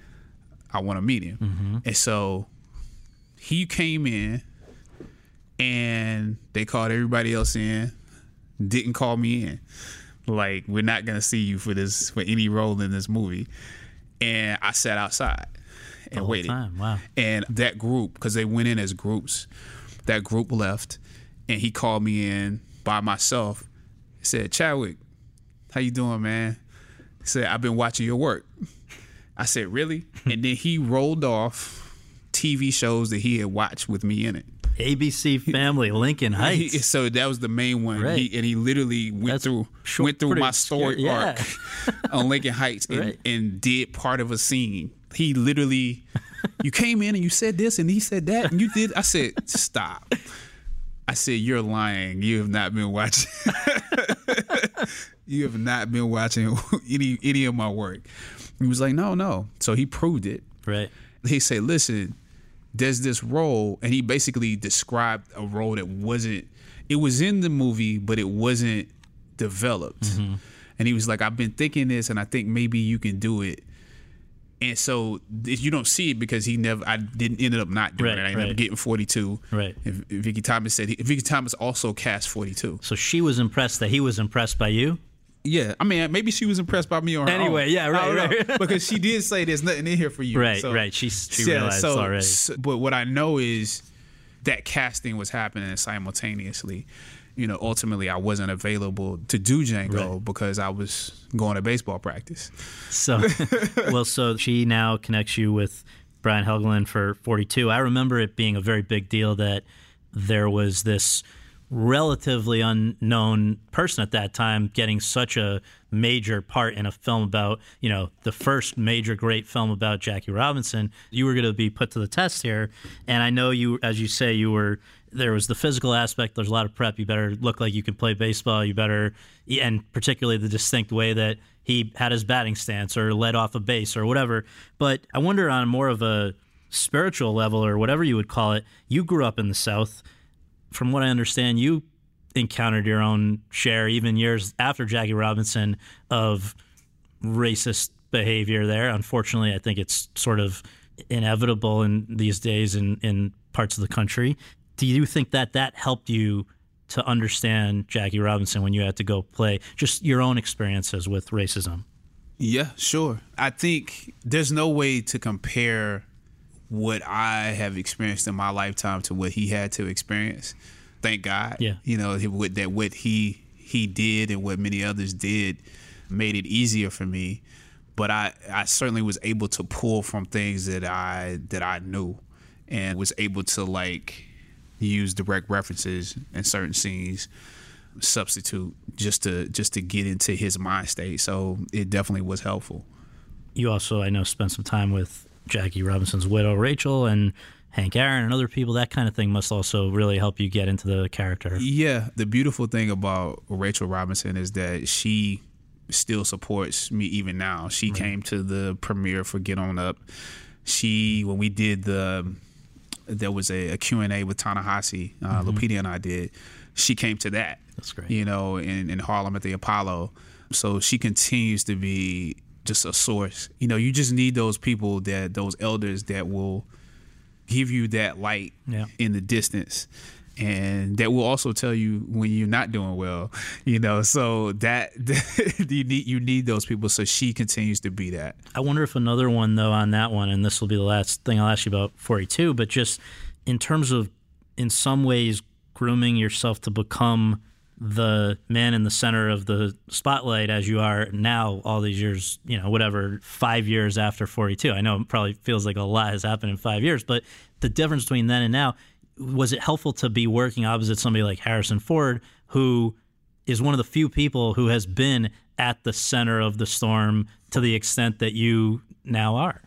I want to meet him." Mm-hmm. And so he came in and they called everybody else in didn't call me in. Like, we're not gonna see you for this for any role in this movie. And I sat outside and waited. Wow. And that group, because they went in as groups, that group left, and he called me in by myself. He said, Chadwick, how you doing, man? He said, I've been watching your work. I said, really? and then he rolled off TV shows that he had watched with me in it. ABC Family, Lincoln [LAUGHS] Heights. He, so that was the main one, Right. he, and he literally went That's through short- went through my story scary, yeah. arc [LAUGHS] on Lincoln Heights and, Right. and did part of a scene. He literally, you came in and you said this and he said that and you did. I said, stop. I said, you're lying. You have not been watching. [LAUGHS] you have not been watching any any of my work. He was like, no, no. So he proved it right. he said, "Listen, there's this role," and he basically described a role that wasn't. It was in the movie, but it wasn't developed. Mm-hmm. And he was like, "I've been thinking this, and I think maybe you can do it." And so you don't see it because he never, I didn't ended up not doing Right, it. I ended up right. getting 42. Right. And Vicky Thomas said he, Vicky Thomas also cast 42. So she was impressed that he was impressed by you. Yeah, I mean, maybe she was impressed by me on her Anyway, own. yeah, right, don't know. right. [LAUGHS] because she did say there's nothing in here for you. Right, So- right. She she Yeah, realized so- already. so- but what I know is that casting was happening simultaneously. You know, ultimately, I wasn't available to do Django Right. because I was going to baseball practice. So, [LAUGHS] well, so she now connects you with Brian Helgeland for 42. I remember it being a very big deal that there was this relatively unknown person at that time getting such a major part in a film about, you know, the first major great film about Jackie Robinson. You were going to be put to the test here. And I know you, as you say, you were, there was the physical aspect. There's a lot of prep. You better look like you can play baseball. You better, and particularly the distinct way that he had his batting stance or led off a base or whatever. But I wonder on more of a spiritual level or whatever you would call it, you grew up in the South. From what I understand, you encountered your own share, even years after Jackie Robinson, of racist behavior there. Unfortunately, I think it's sort of inevitable in these days in, in parts of the country. Do you think that that helped you to understand Jackie Robinson when you had to go play just your own experiences with racism? Yeah, sure. I think there's no way to compare what I have experienced in my lifetime to what he had to experience. Thank God. Yeah. You know, that what he he did and what many others did made it easier for me. But I I certainly was able to pull from things that I that I knew and was able to like use direct references in certain scenes substitute just to just to get into his mind state so it definitely was helpful You also, I know, spent some time with Jackie Robinson's widow, Rachel, and Hank Aaron and other people. That kind of thing must also really help you get into the character. yeah the beautiful thing about rachel robinson is that she still supports me even now she came to the premiere for get on up she when we did the there was a, a q&a with Ta-Nehisi uh, lupita and i did she came to that That's great. you know, in, in Harlem at the Apollo. So she continues to be just a source. You know, you just need those people that those elders that will give you that light Yeah. in the distance. And that will also tell you when you're not doing well, you know. So that [LAUGHS] you need you need those people. So she continues to be that. I wonder if another one though on that one, and this will be the last thing I'll ask you about 42, but just in terms of, in some ways, grooming yourself to become the man in the center of the spotlight as you are now, all these years, you know, whatever, five years after 42. I know it probably feels like a lot has happened in five years, but the difference between then and now, was it helpful to be working opposite somebody like Harrison Ford, who is one of the few people who has been at the center of the storm to the extent that you now are.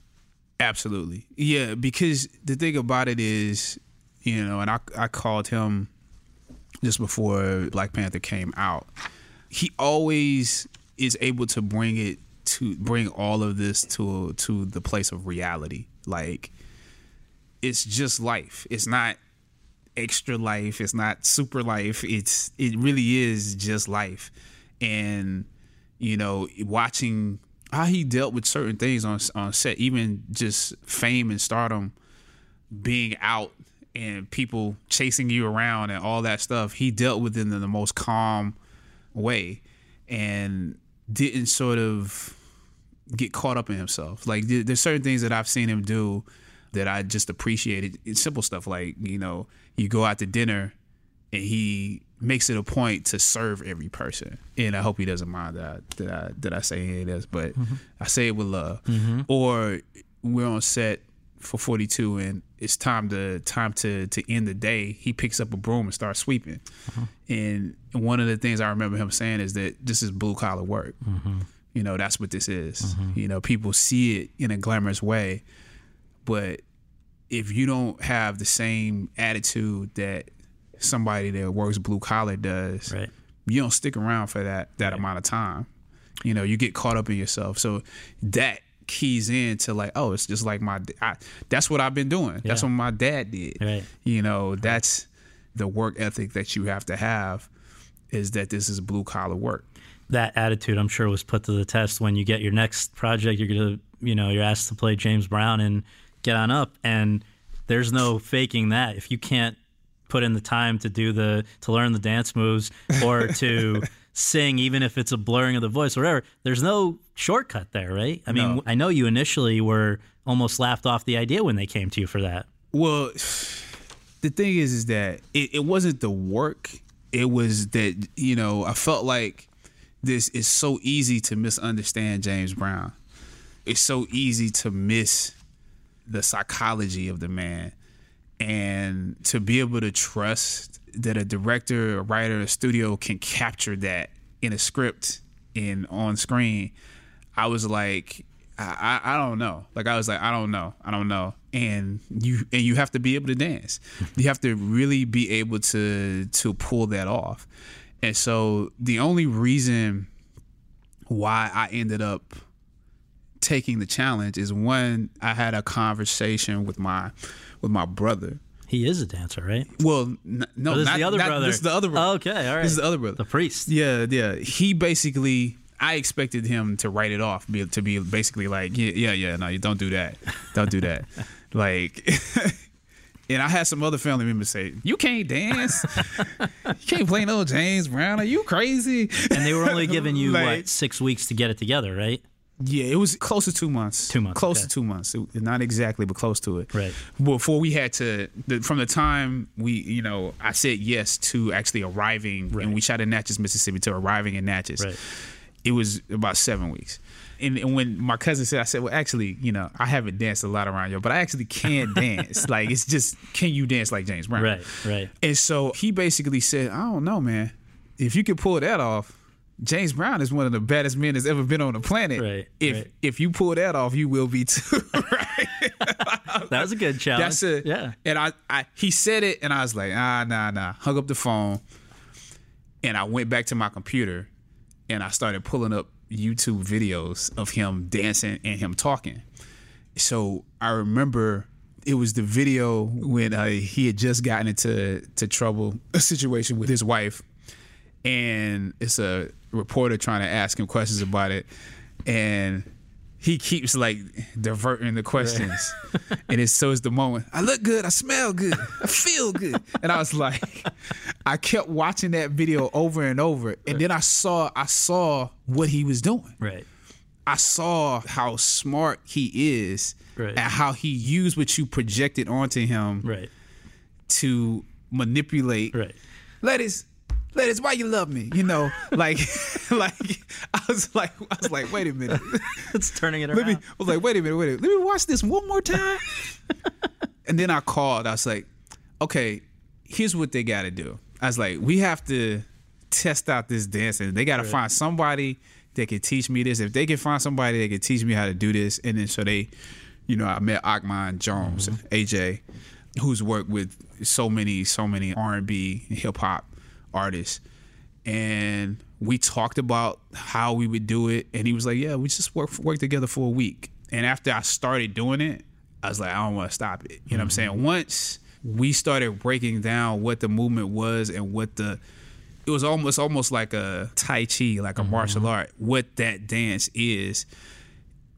Absolutely. Yeah, because the thing about it is, you know, and I I called him just before Black Panther came out. He always is able to bring it to bring all of this to to the place of reality. Like it's just life. It's not extra life. It's not super life. It's it really is just life. And you know, watching how he dealt with certain things on on set, even just fame and stardom, being out and people chasing you around and all that stuff. He dealt with it in the most calm, way and didn't sort of get caught up in himself. Like there's certain things that I've seen him do that I just appreciated. It's simple stuff like, you know, you go out to dinner and he makes it a point to serve every person. And I hope he doesn't mind that that I that I say any of this, but mm-hmm. I say it with love. Mm-hmm. Or we're on set for 42 and it's time to time to to end the day he picks up a broom and starts sweeping uh-huh. and one of the things i remember him saying is that this is blue collar work mm-hmm. you know that's what this is mm-hmm. you know people see it in a glamorous way but if you don't have the same attitude that somebody that works blue collar does right. you don't stick around for that that right. amount of time you know you get caught up in yourself so that keys in to like, oh, it's just like my. I, that's what I've been doing. Yeah. That's what my dad did. Right. You know, that's the work ethic that you have to have. Is that this is blue collar work. That attitude, I'm sure, was put to the test when you get your next project. You're gonna, you know, you're asked to play James Brown and get on up, and there's no faking that. If you can't put in the time to do the to learn the dance moves or to [LAUGHS] sing, even if it's a blurring of the voice or whatever. There's no shortcut there, right? I mean, no. I know you initially were almost laughed off the idea when they came to you for that. Well, the thing is, is that it, it wasn't the work. It was that you know I felt like this is so easy to misunderstand James Brown. It's so easy to miss the psychology of the man and to be able to trust that a director, a writer, a studio can capture that in a script and on screen, I was like, I, I, I don't know. Like I was like, I don't know, I don't know. And you and you have to be able to dance. you have to really be able to to pull that off. And so the only reason why I ended up taking the challenge is one, I had a conversation with my with my brother he is a dancer, right? Well, n- no, oh, this not, is the other not, brother. This is the other brother. Oh, okay, all right. This is the other brother, the priest. Yeah, yeah. He basically, I expected him to write it off, be, to be basically like, yeah, yeah, yeah. No, you don't do that. Don't do that. [LAUGHS] like. [LAUGHS] And I had some other family members say, "You can't dance. you can't play no James Brown. Are you crazy?" And they were only giving you [LAUGHS] like, what six weeks to get it together, right? Yeah, it was close to two months. Two months. Close okay. to two months. It, not exactly, but close to it. Right. Before we had to, the, from the time we, you know, I said yes to actually arriving, right. and we shot in Natchez, Mississippi, to arriving in Natchez. Right. It was about seven weeks. And, and, when my cousin said, I said, well, actually, you know, I haven't danced a lot around you, but I actually can [LAUGHS] dance. like, it's just, can you dance like James Brown? Right, right. And so he basically said, I don't know, man. If you could pull that off, James Brown is one of the baddest men that's ever been on the planet. Right. If right. if you pull that off, you will be too. [LAUGHS] right. that was a good challenge. That's it. Yeah. And I, I he said it, and I was like, ah, nah, nah. Hung up the phone, and I went back to my computer, and I started pulling up YouTube videos of him dancing and him talking. So I remember it was the video when uh, he had just gotten into to trouble, a situation with his wife, and it's a reporter trying to ask him questions about it, and he keeps like diverting the questions, right. and it's so it's the moment. I look good, I smell good, I feel good, and I was like, I kept watching that video over and over, and right. then I saw I saw what he was doing. Right. I saw how smart he is, right. and how he used what you projected onto him, right, to manipulate. Right. Ladies, ladies, why you love me? You know, like, [LAUGHS] like I was like, I was like, wait a minute, [LAUGHS] it's turning it around. Let me, I was like, wait a minute, wait a minute, let me watch this one more time. [LAUGHS] and then I called. I was like, okay, here's what they got to do. I was like, we have to test out this dancing. They got to right. find somebody that can teach me this. If they can find somebody that can teach me how to do this, and then so they, you know, I met Aakomon Jones, mm-hmm. AJ, who's worked with so many, so many R and B, hip hop artists, and we talked about how we would do it. And he was like, "Yeah, we just work work together for a week." And after I started doing it, I was like, "I don't want to stop it." You know mm-hmm. what I'm saying? Mm-hmm. Once we started breaking down what the movement was and what the it was almost almost like a tai chi, like a mm-hmm. martial art. What that dance is.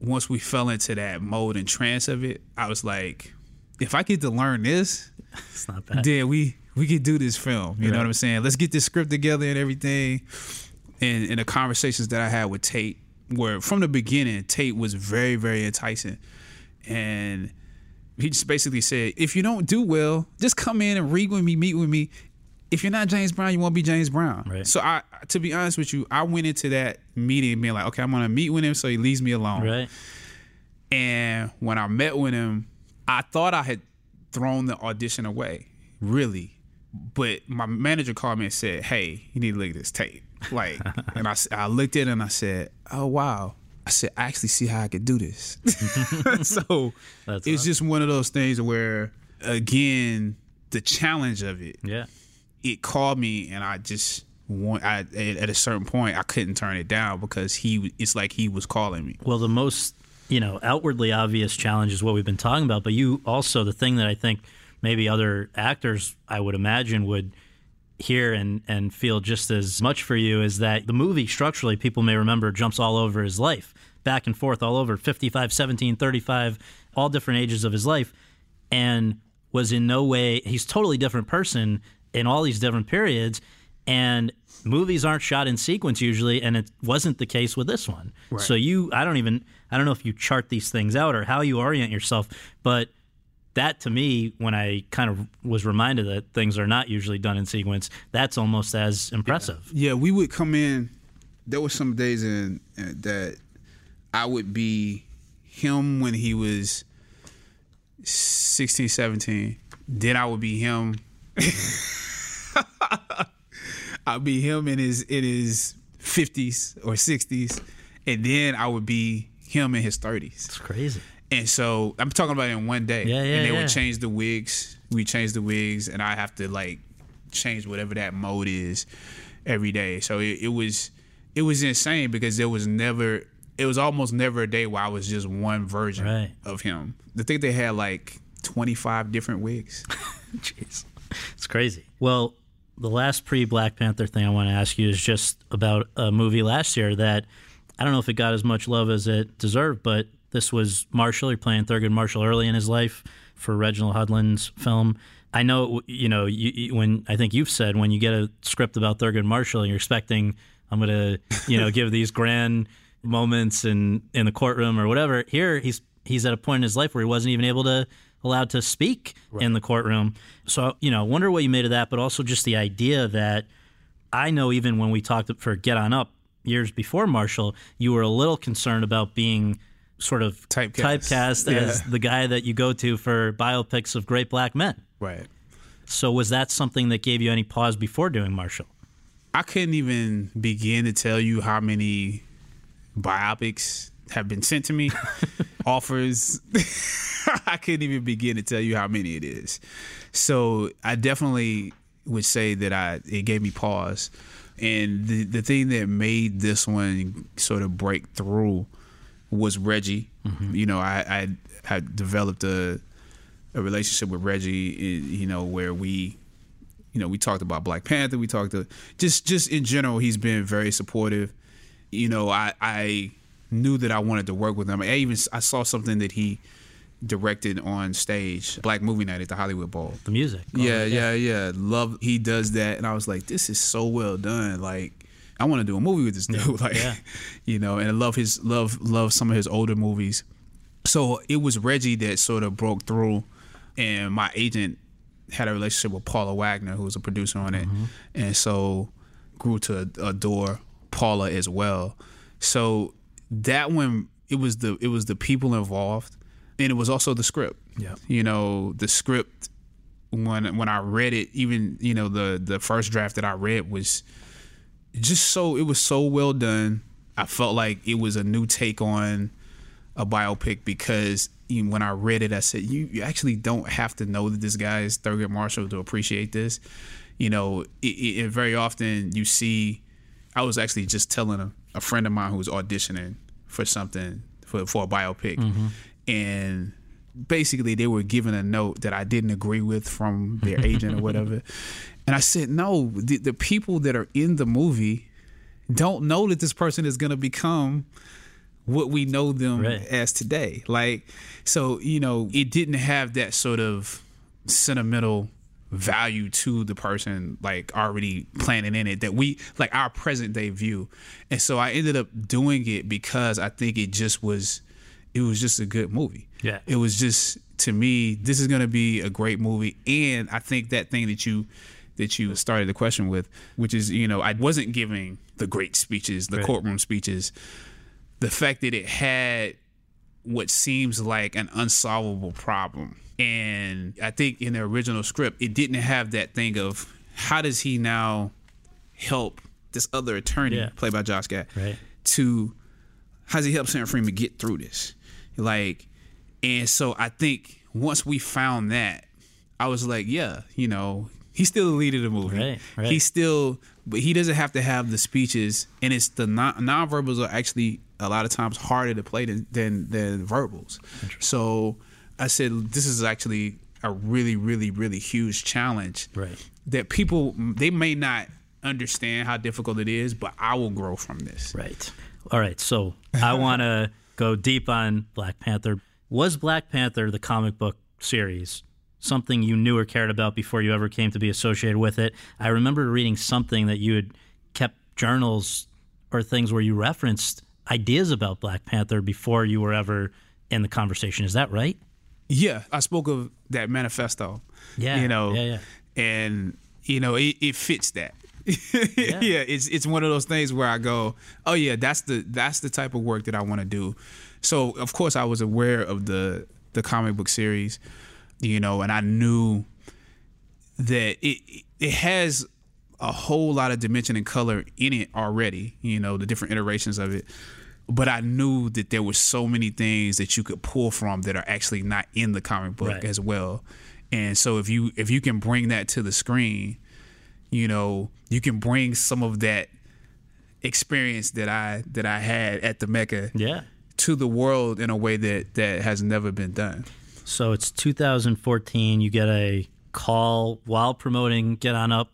Once we fell into that mode and trance of it, I was like, if I get to learn this, [LAUGHS] it's not bad. Then we we could do this film. You right. know what I'm saying? Let's get this script together and everything. And in the conversations that I had with Tate, where from the beginning, Tate was very, very enticing. And he just basically said, if you don't do well, just come in and read with me, meet with me. If you're not James Brown, you won't be James Brown. Right. So I, to be honest with you, I went into that meeting being like, okay, I'm gonna meet with him, so he leaves me alone. Right. And when I met with him, I thought I had thrown the audition away, really. But my manager called me and said, "Hey, you need to look at this tape." Like, [LAUGHS] and I, I looked at it and I said, "Oh wow." I said, I actually see how I could do this. [LAUGHS] so That's it's awesome. just one of those things where, again, the challenge of it. Yeah. It called me, and I just want. I at a certain point, I couldn't turn it down because he. It's like he was calling me. Well, the most you know outwardly obvious challenge is what we've been talking about, but you also the thing that I think maybe other actors I would imagine would hear and, and feel just as much for you is that the movie structurally people may remember jumps all over his life back and forth all over 55 17 35 all different ages of his life and was in no way he's totally different person in all these different periods and movies aren't shot in sequence usually and it wasn't the case with this one right. so you i don't even i don't know if you chart these things out or how you orient yourself but that to me, when I kind of was reminded that things are not usually done in sequence, that's almost as impressive. Yeah, we would come in. There were some days in uh, that I would be him when he was 16, 17. Then I would be him. [LAUGHS] I'd be him in his in his 50s or 60s, and then I would be him in his 30s. It's crazy. And so I'm talking about it in one day. Yeah, yeah. And they yeah. would change the wigs. We change the wigs, and I have to like change whatever that mode is every day. So it, it was it was insane because there was never it was almost never a day where I was just one version right. of him. The thing they had like 25 different wigs. [LAUGHS] Jeez, it's crazy. Well, the last pre Black Panther thing I want to ask you is just about a movie last year that I don't know if it got as much love as it deserved, but this was Marshall. You're playing Thurgood Marshall early in his life for Reginald Hudlin's film. I know, you know, you, you, when I think you've said when you get a script about Thurgood Marshall, you're expecting I'm going to, you know, [LAUGHS] give these grand moments in in the courtroom or whatever. Here, he's he's at a point in his life where he wasn't even able to allowed to speak right. in the courtroom. So, you know, wonder what you made of that, but also just the idea that I know even when we talked for Get On Up years before Marshall, you were a little concerned about being sort of typecast, typecast yeah. as the guy that you go to for biopics of great black men. Right. So was that something that gave you any pause before doing Marshall? I couldn't even begin to tell you how many biopics have been sent to me, [LAUGHS] offers. [LAUGHS] I couldn't even begin to tell you how many it is. So I definitely would say that I it gave me pause. And the the thing that made this one sort of break through was Reggie. Mm-hmm. You know, I, I had developed a a relationship with Reggie. You know, where we, you know, we talked about Black Panther. We talked to just just in general. He's been very supportive. You know, I I knew that I wanted to work with him. I even I saw something that he directed on stage, Black Movie Night at the Hollywood Bowl. The music. Yeah, yeah, yeah. Love he does that, and I was like, this is so well done. Like I want to do a movie with this dude. [LAUGHS] like, yeah. you know, and I love his love love some of his older movies. So it was Reggie that sort of broke through, and my agent had a relationship with Paula Wagner, who was a producer on it, mm-hmm. and so grew to adore Paula as well. So that one, it was the it was the people involved, and it was also the script. Yeah, you know, the script when when I read it, even you know the the first draft that I read was just so it was so well done. I felt like it was a new take on a biopic because even when I read it, I said, you, you actually don't have to know that this guy is Thurgood Marshall to appreciate this. You know, it, it, very often you see. I was actually just telling a, a friend of mine who was auditioning for something for for a biopic, mm-hmm. and basically they were given a note that I didn't agree with from their agent or [LAUGHS] whatever. And I said, no, the, the people that are in the movie don't know that this person is going to become what we know them right. as today. Like, so, you know, it didn't have that sort of sentimental value to the person like already planning in it that we like our present day view and so i ended up doing it because i think it just was it was just a good movie yeah it was just to me this is going to be a great movie and i think that thing that you that you started the question with which is you know i wasn't giving the great speeches the right. courtroom speeches the fact that it had what seems like an unsolvable problem and I think in the original script, it didn't have that thing of how does he now help this other attorney, yeah. played by Josh Gad, right. to how does he help Sam Friedman get through this? Like, and so I think once we found that, I was like, yeah, you know, he's still the lead of the movie. Right, right. He's still, but he doesn't have to have the speeches, and it's the non nonverbals are actually a lot of times harder to play than than, than verbals. So I said this is actually a really, really, really huge challenge. Right. That people they may not understand how difficult it is, but I will grow from this. Right. All right. So I [LAUGHS] want to go deep on Black Panther. Was Black Panther the comic book series something you knew or cared about before you ever came to be associated with it? I remember reading something that you had kept journals or things where you referenced ideas about Black Panther before you were ever in the conversation. Is that right? Yeah, I spoke of that manifesto. Yeah, you know, yeah, yeah. and you know it, it fits that. [LAUGHS] yeah. yeah, it's it's one of those things where I go, oh yeah, that's the that's the type of work that I want to do. So of course I was aware of the the comic book series, you know, and I knew that it it has a whole lot of dimension and color in it already. You know, the different iterations of it but I knew that there were so many things that you could pull from that are actually not in the comic book right. as well. And so if you if you can bring that to the screen, you know, you can bring some of that experience that I that I had at the Mecca yeah. to the world in a way that that has never been done. So it's 2014, you get a call while promoting Get On Up,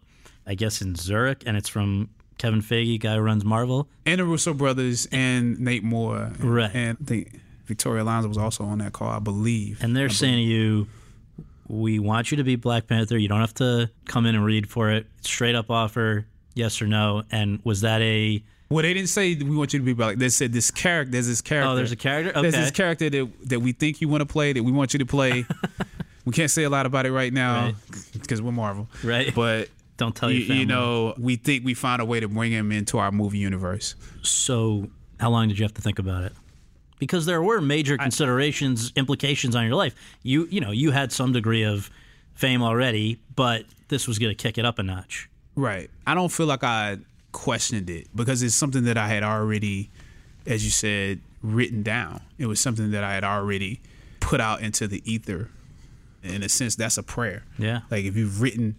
I guess in Zurich and it's from Kevin Feige, guy who runs Marvel, and the Russo brothers, and Nate Moore, right? And I think Victoria Alonso was also on that call, I believe. And they're saying to you, "We want you to be Black Panther. You don't have to come in and read for it. Straight up offer, yes or no." And was that a well, they didn't say we want you to be black. They said this character. There's this character. Oh, there's a character. Okay. There's this character that that we think you want to play. That we want you to play. [LAUGHS] we can't say a lot about it right now because right. we're Marvel. Right. But [LAUGHS] don't tell you, you know, we think we found a way to bring him into our movie universe. So, how long did you have to think about it? Because there were major considerations, I, implications on your life. You, you know, you had some degree of fame already, but this was going to kick it up a notch. Right. I don't feel like I questioned it because it's something that I had already, as you said, written down. It was something that I had already put out into the ether. In a sense, that's a prayer. Yeah. Like if you've written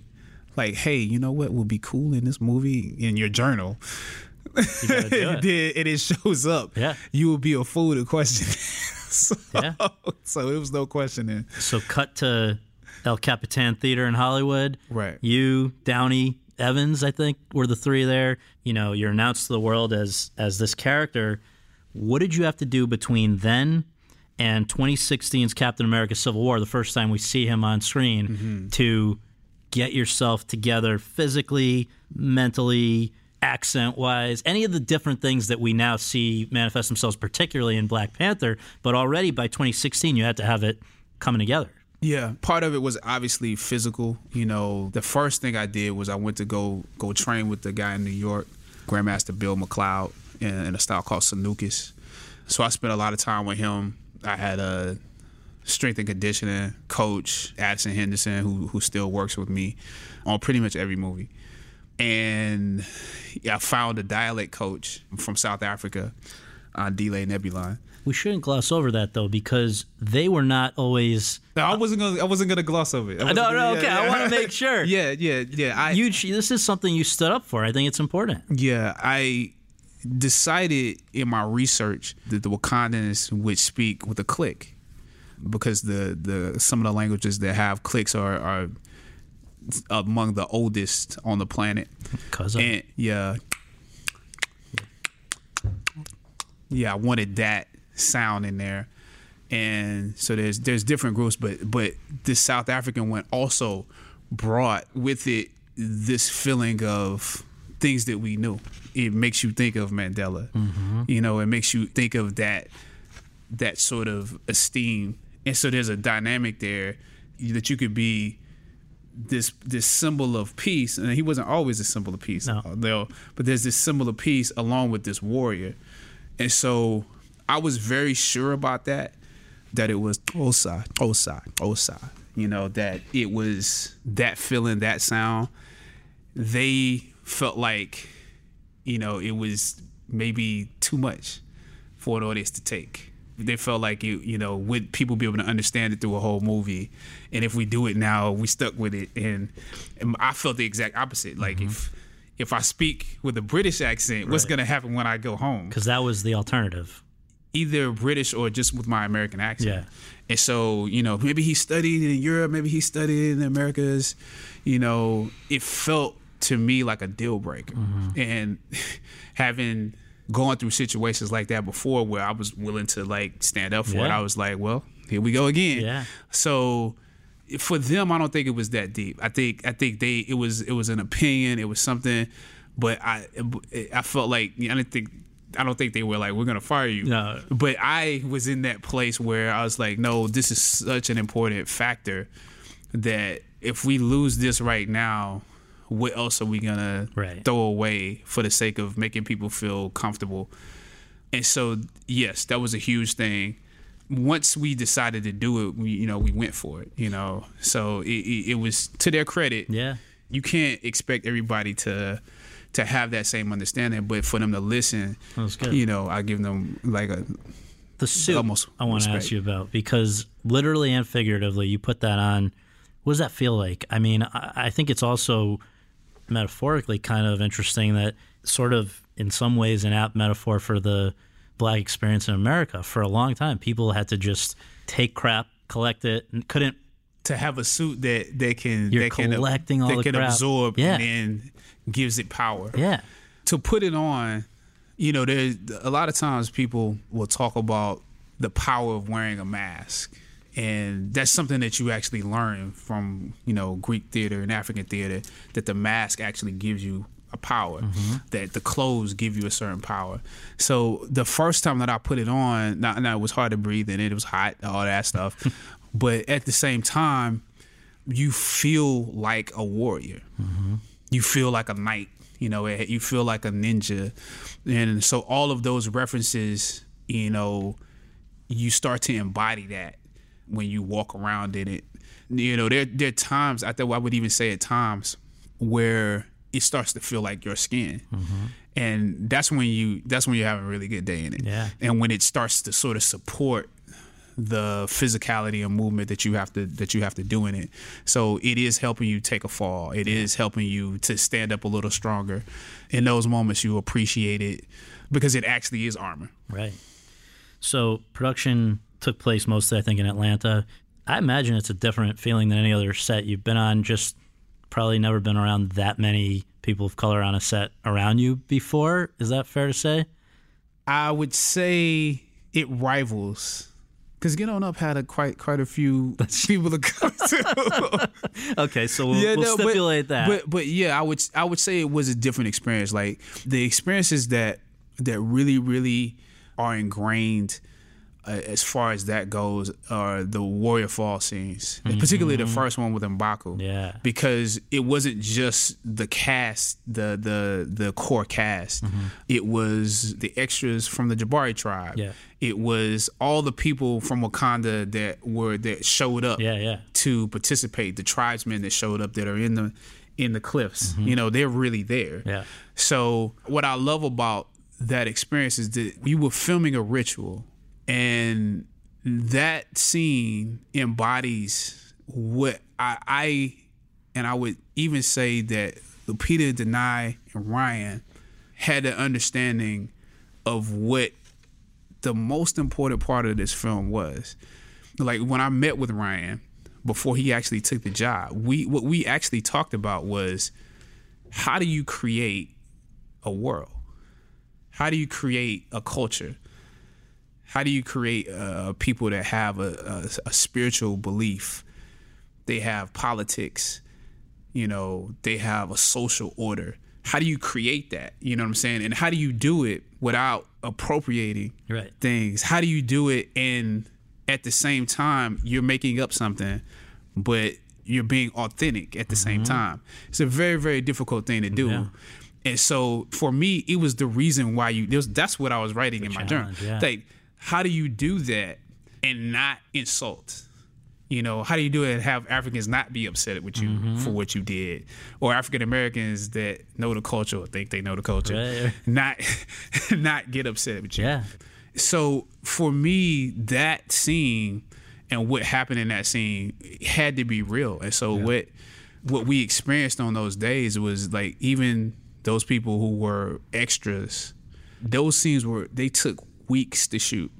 like, hey, you know what would be cool in this movie in your journal? You [LAUGHS] it. it, and it shows up. Yeah. You would be a fool to question. [LAUGHS] so, yeah. so it was no questioning. So cut to El Capitan Theater in Hollywood. Right. You, Downey, Evans, I think, were the three there. You know, you're announced to the world as as this character. What did you have to do between then and 2016's Captain America: Civil War, the first time we see him on screen, mm-hmm. to get yourself together physically, mentally, accent wise, any of the different things that we now see manifest themselves, particularly in Black Panther. But already by 2016, you had to have it coming together. Yeah, part of it was obviously physical. You know, the first thing I did was I went to go go train with the guy in New York, Grandmaster Bill McLeod, in, in a style called Sanuces. So I spent a lot of time with him. I had a strength and conditioning coach, Addison Henderson, who who still works with me on pretty much every movie. And I found a dialect coach from South Africa, uh, Delay Nebulon. We shouldn't gloss over that though, because they were not always. No, I wasn't gonna. I wasn't gonna gloss over it. No, no, okay. Yeah. I want to make [LAUGHS] sure. yeah, yeah, yeah. I, you, this is something you stood up for. I think it's important. Yeah, I decided in my research that the Wakandans would speak with a click because the the some of the languages that have clicks are are among the oldest on the planet. Cause. And yeah, yeah, I wanted that sound in there, and so there's there's different groups, but but this South African one also brought with it this feeling of things that we knew. It makes you think of Mandela. Mm-hmm. You know, it makes you think of that that sort of esteem. And so there's a dynamic there that you could be this this symbol of peace, and he wasn't always a symbol of peace, no. but there's this symbol of peace along with this warrior, and so I was very sure about that, that it was Osai, Osai, Osai, you know, that it was that feeling, that sound. They felt like, you know, it was maybe too much for an audience to take they felt like you you know would people be able to understand it through a whole movie and if we do it now we stuck with it and, and i felt the exact opposite like mm-hmm. if if i speak with a british accent right. what's going to happen when i go home because that was the alternative either british or just with my american accent yeah and so you know maybe he studied in europe maybe he studied in the americas you know it felt to me like a deal breaker mm-hmm. and [LAUGHS] having going through situations like that before where I was willing to like stand up for yeah. it. I was like, well, here we go again. Yeah. So for them, I don't think it was that deep. I think I think they it was it was an opinion. It was something, but I I felt like I didn't think I don't think they were like we're gonna fire you. No. But I was in that place where I was like, no, this is such an important factor that if we lose this right now, what else are we gonna right. throw away for the sake of making people feel comfortable? And so, yes, that was a huge thing. Once we decided to do it, we you know we went for it. You know, so it, it, it was to their credit. Yeah, you can't expect everybody to to have that same understanding, but for them to listen, you know, I give them like a the suit. Almost I want to ask you about because literally and figuratively, you put that on. What does that feel like? I mean, I, I think it's also metaphorically kind of interesting that sort of in some ways an apt metaphor for the black experience in America. For a long time, people had to just take crap, collect it, and couldn't to have a suit that they can you're that collecting can, all that the can crap. absorb yeah. and then gives it power. Yeah. To put it on, you know, there's a lot of times people will talk about the power of wearing a mask and that's something that you actually learn from you know Greek theater and African theater that the mask actually gives you a power mm-hmm. that the clothes give you a certain power. So the first time that I put it on, now, now it was hard to breathe and it was hot, all that stuff, [LAUGHS] but at the same time, you feel like a warrior. Mm-hmm. You feel like a knight. You know, you feel like a ninja, and so all of those references, you know, you start to embody that when you walk around in it. You know, there there are times I think I would even say at times where it starts to feel like your skin. Mm-hmm. And that's when you that's when you have a really good day in it. Yeah. And when it starts to sort of support the physicality and movement that you have to that you have to do in it. So it is helping you take a fall. It is helping you to stand up a little stronger. In those moments you appreciate it because it actually is armor. Right. So production took place mostly, I think, in Atlanta. I imagine it's a different feeling than any other set you've been on. Just probably never been around that many people of color on a set around you before. Is that fair to say? I would say it rivals. Because Get On Up had a quite quite a few [LAUGHS] people to come to. [LAUGHS] okay, so we'll, yeah, we'll no, stipulate but, that. But but yeah, I would I would say it was a different experience. Like the experiences that that really really are ingrained as far as that goes are the Warrior Fall scenes, mm-hmm. particularly the first one with Mbaku. Yeah, because it wasn't just the cast, the the the core cast. Mm-hmm. It was the extras from the Jabari tribe. Yeah, it was all the people from Wakanda that were that showed up. Yeah, yeah. to participate. The tribesmen that showed up that are in the in the cliffs. Mm-hmm. You know, they're really there. Yeah. So what I love about that experience is that we were filming a ritual and that scene embodies what I, I and I would even say that Lupita, Danai, and Ryan had an understanding of what the most important part of this film was. Like when I met with Ryan before he actually took the job, we what we actually talked about was how do you create a world? How do you create a culture? How do you create uh, people that have a, a, a, spiritual belief? They have politics, you know, they have a social order. How do you create that? You know what I'm saying? And how do you do it without appropriating right. things? How do you do it and at the same time you're making up something, but you're being authentic at the mm-hmm. same time? It's a very, very difficult thing to do. Yeah. And so for me, it was the reason why you. Was, that's what I was writing the in my journal. Yeah. Like, how do you do that and not insult? You know, how do you do it and have Africans not be upset with you mm-hmm. for what you did, or African Americans that know the culture or think they know the culture, right. [LAUGHS] not [LAUGHS] not get upset with you. Yeah. So for me, that scene and what happened in that scene had to be real, and so yeah. what what we experienced on those days was like even those people who were extras, those scenes were they took weeks to shoot,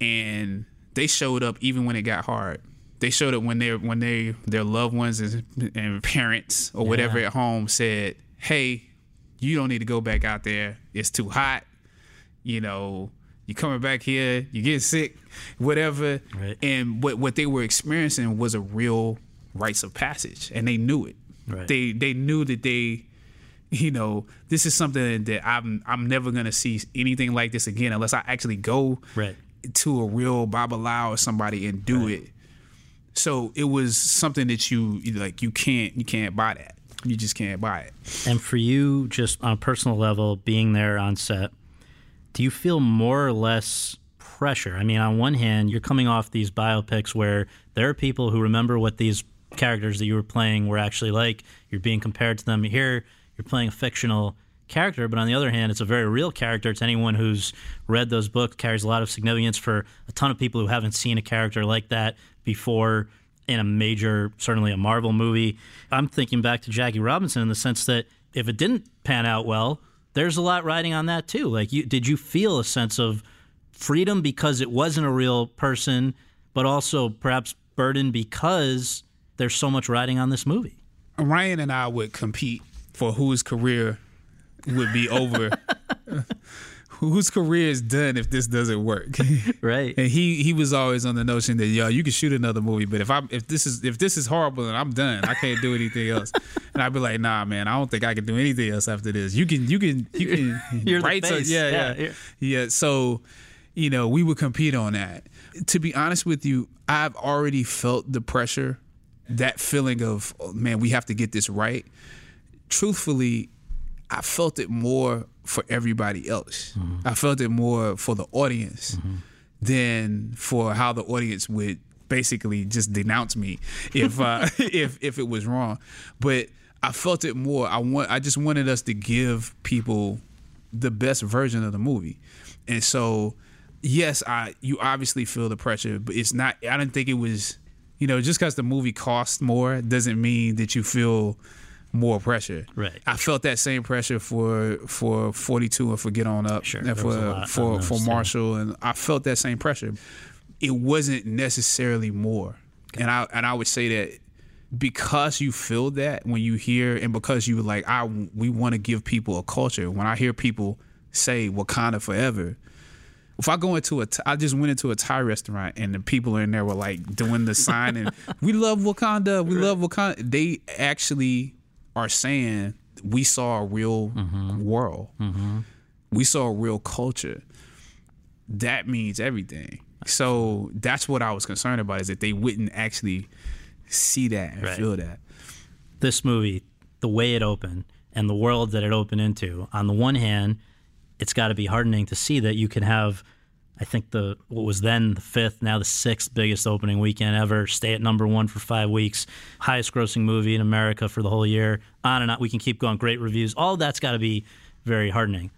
and they showed up even when it got hard. They showed up when they when they their loved ones and, and parents or whatever at home said, "Hey, you don't need to go back out there. It's too hot. You know, you coming back here, you get sick, whatever." Right. And what what they were experiencing was a real rites of passage, and they knew it. Right. They they knew that they you know, this is something that I'm I'm never gonna see anything like this again unless I actually go right. to a real Babalawo or somebody and do right. it. So it was something that you like you can't you can't buy that. You just can't buy it. And for you, just on a personal level, being there on set, do you feel more or less pressure? I mean, on one hand, you're coming off these biopics where there are people who remember what these characters that you were playing were actually like. You're being compared to them. Here, you're playing a fictional character, but on the other hand, it's a very real character. It's anyone who's read those books carries a lot of significance for a ton of people who haven't seen a character like that before in a major, certainly a Marvel movie. I'm thinking back to Jackie Robinson in the sense that if it didn't pan out well, there's a lot riding on that too. Like, you, did you feel a sense of freedom because it wasn't a real person, but also perhaps burden because there's so much riding on this movie? Ryan and I would compete for whose career would be over. [LAUGHS] whose career is done if this doesn't work. [LAUGHS] right. And he he was always on the notion that yo, you can shoot another movie, but if I if this is if this is horrible and I'm done, I can't do anything else. [LAUGHS] and I'd be like, nah, man, I don't think I can do anything else after this. You can you can you can You're write the face. yeah, yeah, yeah. Yeah. So, you know, we would compete on that. To be honest with you, I've already felt the pressure, that feeling of oh, man, we have to get this right truthfully, I felt it more for everybody else. Mm-hmm. I felt it more for the audience mm-hmm. than for how the audience would basically just denounce me [LAUGHS] if uh, [LAUGHS] if if it was wrong. But I felt it more. I want. I just wanted us to give people the best version of the movie, and so yes, I you obviously feel the pressure, but it's not. I didn't think it was. You know, just because the movie costs more doesn't mean that you feel more pressure. Right. I felt that same pressure for for 42 and for Get On Up sure. and for for for Marshall and I felt that same pressure. It wasn't necessarily more. Okay. And I and I would say that because you feel that when you hear and because you like I we want to give people a culture. When I hear people say Wakanda forever, if I go into a, I just went into a Thai restaurant and the people in there were like doing the sign and [LAUGHS] we love Wakanda, we love Wakanda. They actually are saying we saw a real mm-hmm. world. Mm-hmm. We saw a real culture. That means everything. So that's what I was concerned about is that they wouldn't actually see that and right. feel that. This movie, the way it opened and the world that it opened into, on the one hand, it's got to be heartening to see that you can have – I think the what was then the fifth, now the sixth biggest opening weekend ever. Stay at number one for five weeks, highest grossing movie in America for the whole year. On and on, we can keep going. Great reviews. All that's got to be very heartening.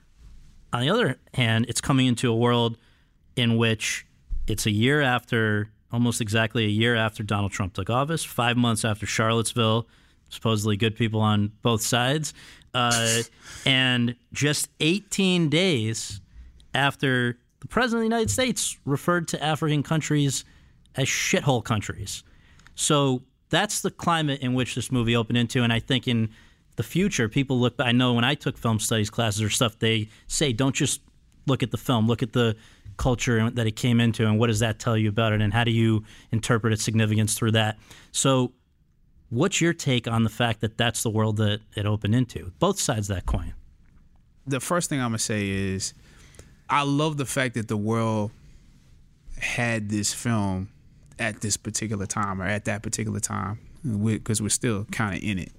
On the other hand, it's coming into a world in which it's a year after, almost exactly a year after Donald Trump took office, five months after Charlottesville, supposedly good people on both sides, uh, [LAUGHS] and just 18 days after the President of the United States referred to African countries as shithole countries. So that's the climate in which this movie opened into. And I think in the future, people look, I know when I took film studies classes or stuff, they say, don't just look at the film, look at the culture that it came into and what does that tell you about it and how do you interpret its significance through that. So What's your take on the fact that that's the world that it opened into? Both sides of that coin. The first thing I'm gonna say is, I love the fact that the world had this film at this particular time or at that particular time because we're still kind of in it.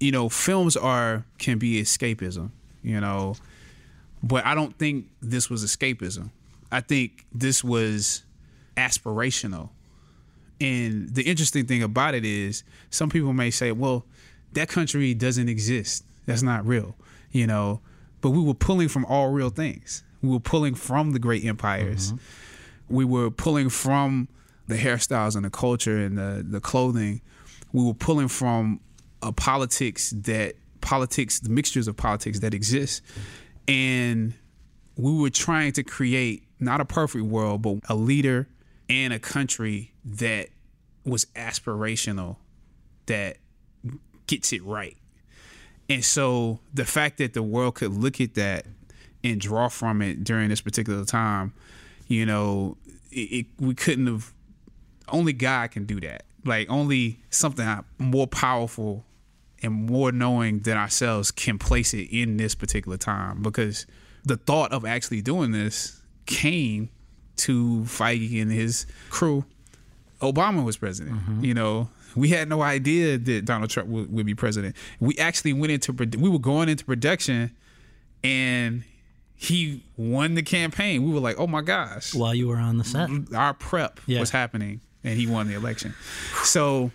You know, films are can be escapism. You know, but I don't think this was escapism. I think this was aspirational. And the interesting thing about it is some people may say, well, that country doesn't exist. That's not real, you know. But we were pulling from all real things. We were pulling from the great empires. Mm-hmm. We were pulling from the hairstyles and the culture and the, the clothing. We were pulling from a politics that politics, the mixtures of politics that exist. And we were trying to create not a perfect world, but a leader and a country that was aspirational, that gets it right. And so the fact that the world could look at that and draw from it during this particular time, you know, it, it, we couldn't have. Only God can do that. Like only something more powerful and more knowing than ourselves can place it in this particular time. Because the thought of actually doing this came to Feige and his crew. Obama was president. Mm-hmm. You know, we had no idea that Donald Trump would, would, be president. We actually went into we were going into production, and he won the campaign. We were like, oh my gosh! While you were on the set, our prep yeah. was happening, and he won the election. So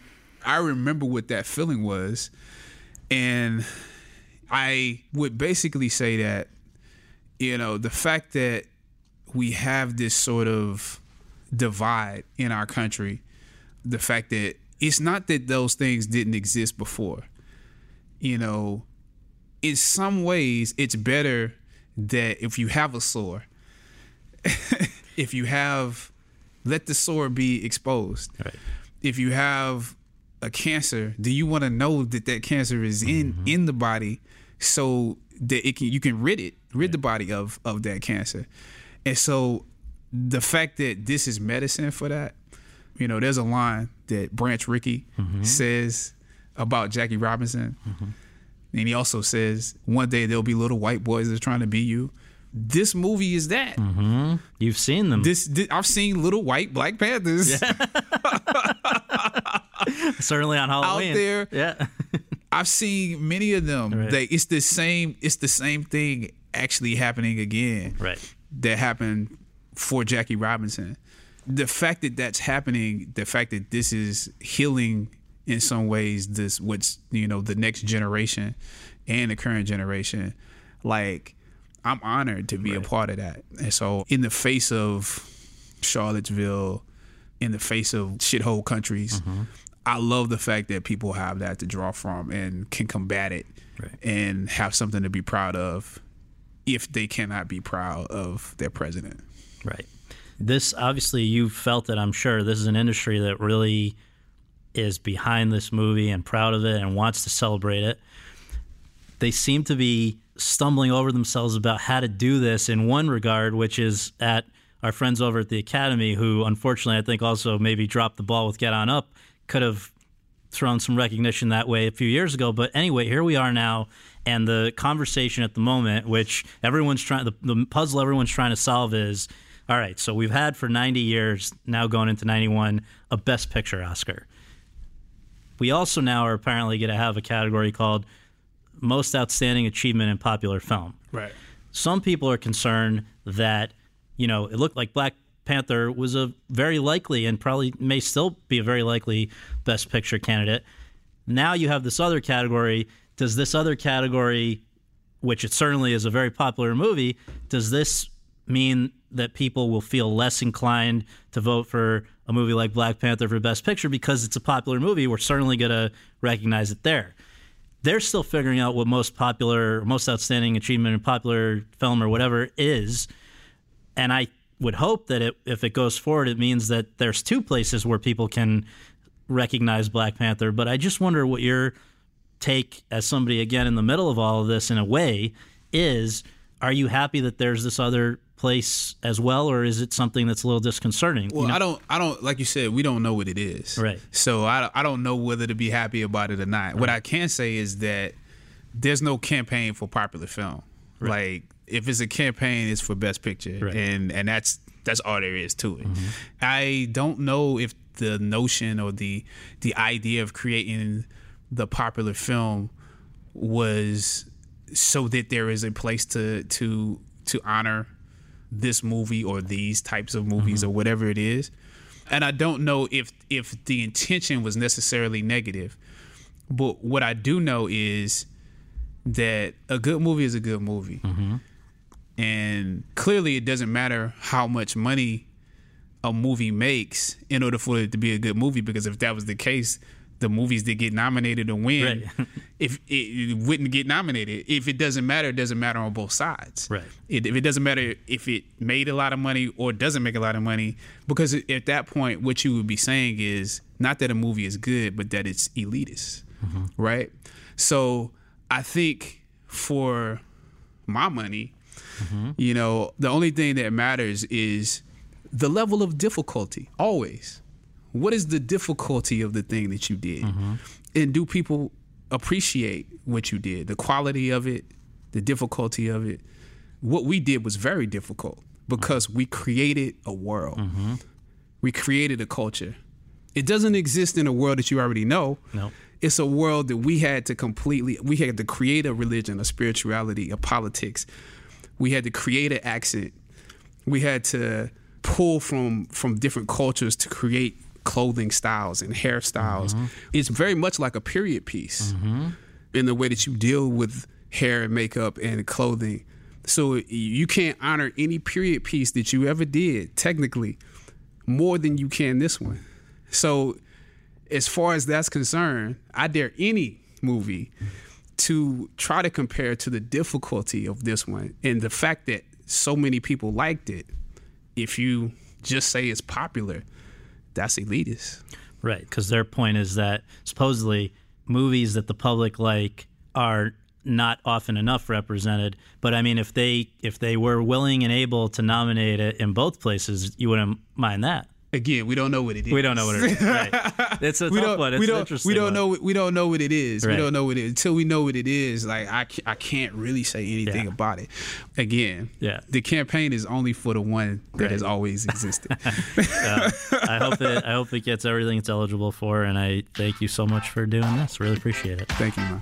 I remember what that feeling was, and I would basically say that you know the fact that we have this sort of divide in our country. The fact that it's not that those things didn't exist before. You know, in some ways, it's better that if you have a sore, [LAUGHS] if you have, let the sore be exposed. Right. If you have a cancer, do you want to know that that cancer is in mm-hmm. in the body so that it can you can rid it, rid right. the body of of that cancer. And so the fact that this is medicine for that, you know, there's a line that Branch Rickey mm-hmm. says about Jackie Robinson. Mm-hmm. And he also says, one day there'll be little white boys that are trying to be you. This movie is that. Mm-hmm. You've seen them. This, this, I've seen little white Black Panthers. Yeah. [LAUGHS] Certainly on Halloween. Out there. Yeah. [LAUGHS] I've seen many of them. Right. They, it's the same. It's the same thing actually happening again. Right that happened for Jackie Robinson. The fact that that's happening, the fact that this is healing in some ways, this what's you know the next generation and the current generation, like I'm honored to be right. a part of that. And so, in the face of Charlottesville, in the face of shithole countries, mm-hmm. I love the fact that people have that to draw from and can combat it right. and have something to be proud of if they cannot be proud of their president. Right. This obviously you felt it, I'm sure. This is an industry that really is behind this movie and proud of it and wants to celebrate it. They seem to be stumbling over themselves about how to do this in one regard, which is at our friends over at the Academy, who unfortunately I think also maybe dropped the ball with Get On Up, could have thrown some recognition that way a few years ago. But anyway, here we are now, and the conversation at the moment, which everyone's trying, the, the puzzle everyone's trying to solve is all right, so we've had for 90 years, now going into 91, a Best Picture Oscar. We also now are apparently going to have a category called Most Outstanding Achievement in Popular Film. Right. Some people are concerned that, you know, it looked like Black Panther was a very likely and probably may still be a very likely Best Picture candidate. Now you have this other category does this other category, which it certainly is a very popular movie, does this mean that people will feel less inclined to vote for a movie like Black Panther for Best Picture because it's a popular movie? We're certainly going to recognize it there. They're still figuring out what most popular, most outstanding achievement in popular film or whatever is. And I would hope that it, if it goes forward, it means that there's two places where people can recognize Black Panther. But I just wonder what your take as somebody again in the middle of all of this in a way is are you happy that there's this other place as well, or is it something that's a little disconcerting? Well, you know? I don't, I don't, like you said, we don't know what it is, right? So I, I don't know whether to be happy about it or not. Right. What I can say is that there's no campaign for popular film. Right. Like if it's a campaign, it's for Best Picture, right. and and that's that's all there is to it. Mm-hmm. I don't know if the notion or the the idea of creating the popular film was so that there is a place to to to honor this movie or these types of movies mm-hmm. or whatever it is. And I don't know if if the intention was necessarily negative. But what I do know is that a good movie is a good movie. Mm-hmm. And clearly it doesn't matter how much money a movie makes in order for it to be a good movie because if that was the case, the movies that get nominated and win, right. [LAUGHS] if it, it, wouldn't get nominated. If it doesn't matter, it doesn't matter on both sides. Right. It, if it doesn't matter if it made a lot of money or doesn't make a lot of money, because at that point, what you would be saying is not that a movie is good, but that it's elitist. Mm-hmm. Right. So I think for my money, mm-hmm. you know, the only thing that matters is the level of difficulty always what is the difficulty of the thing that you did? Mm-hmm. and do people appreciate what you did? The quality of it the difficulty of it? What we did was very difficult because we created a world. Mm-hmm. we created a culture. It doesn't exist in a world that you already know. No. It's a world that we had to completely we had to create a religion a spirituality a politics. We had to create an accent. We had to pull from from different cultures to create clothing styles and hairstyles. Mm-hmm. It's very much like a period piece mm-hmm. in the way that you deal with hair and makeup and clothing. So you can't honor any period piece that you ever did, technically, more than you can this one. So, as far as that's concerned, I dare any movie to try to compare to the difficulty of this one and the fact that so many people liked it. If you just say it's popular, that's elitist. Right, because their point is that supposedly movies that the public like are not often enough represented. But I mean, if they if they were willing and able to nominate it in both places, you wouldn't mind that. Again, we don't know what it is. We don't know what it is. Right. It's a [LAUGHS] we tough one. It's we don't, interesting. We don't one. know. We don't know what it is. Right. We don't know what it is until we know what it is. Like I, I can't really say anything yeah. about it. Again, yeah. The campaign is only for the one that right. has always existed. [LAUGHS] uh, I hope it. I hope it gets everything it's eligible for. And I thank you so much for doing this. Really appreciate it. Thank you, man.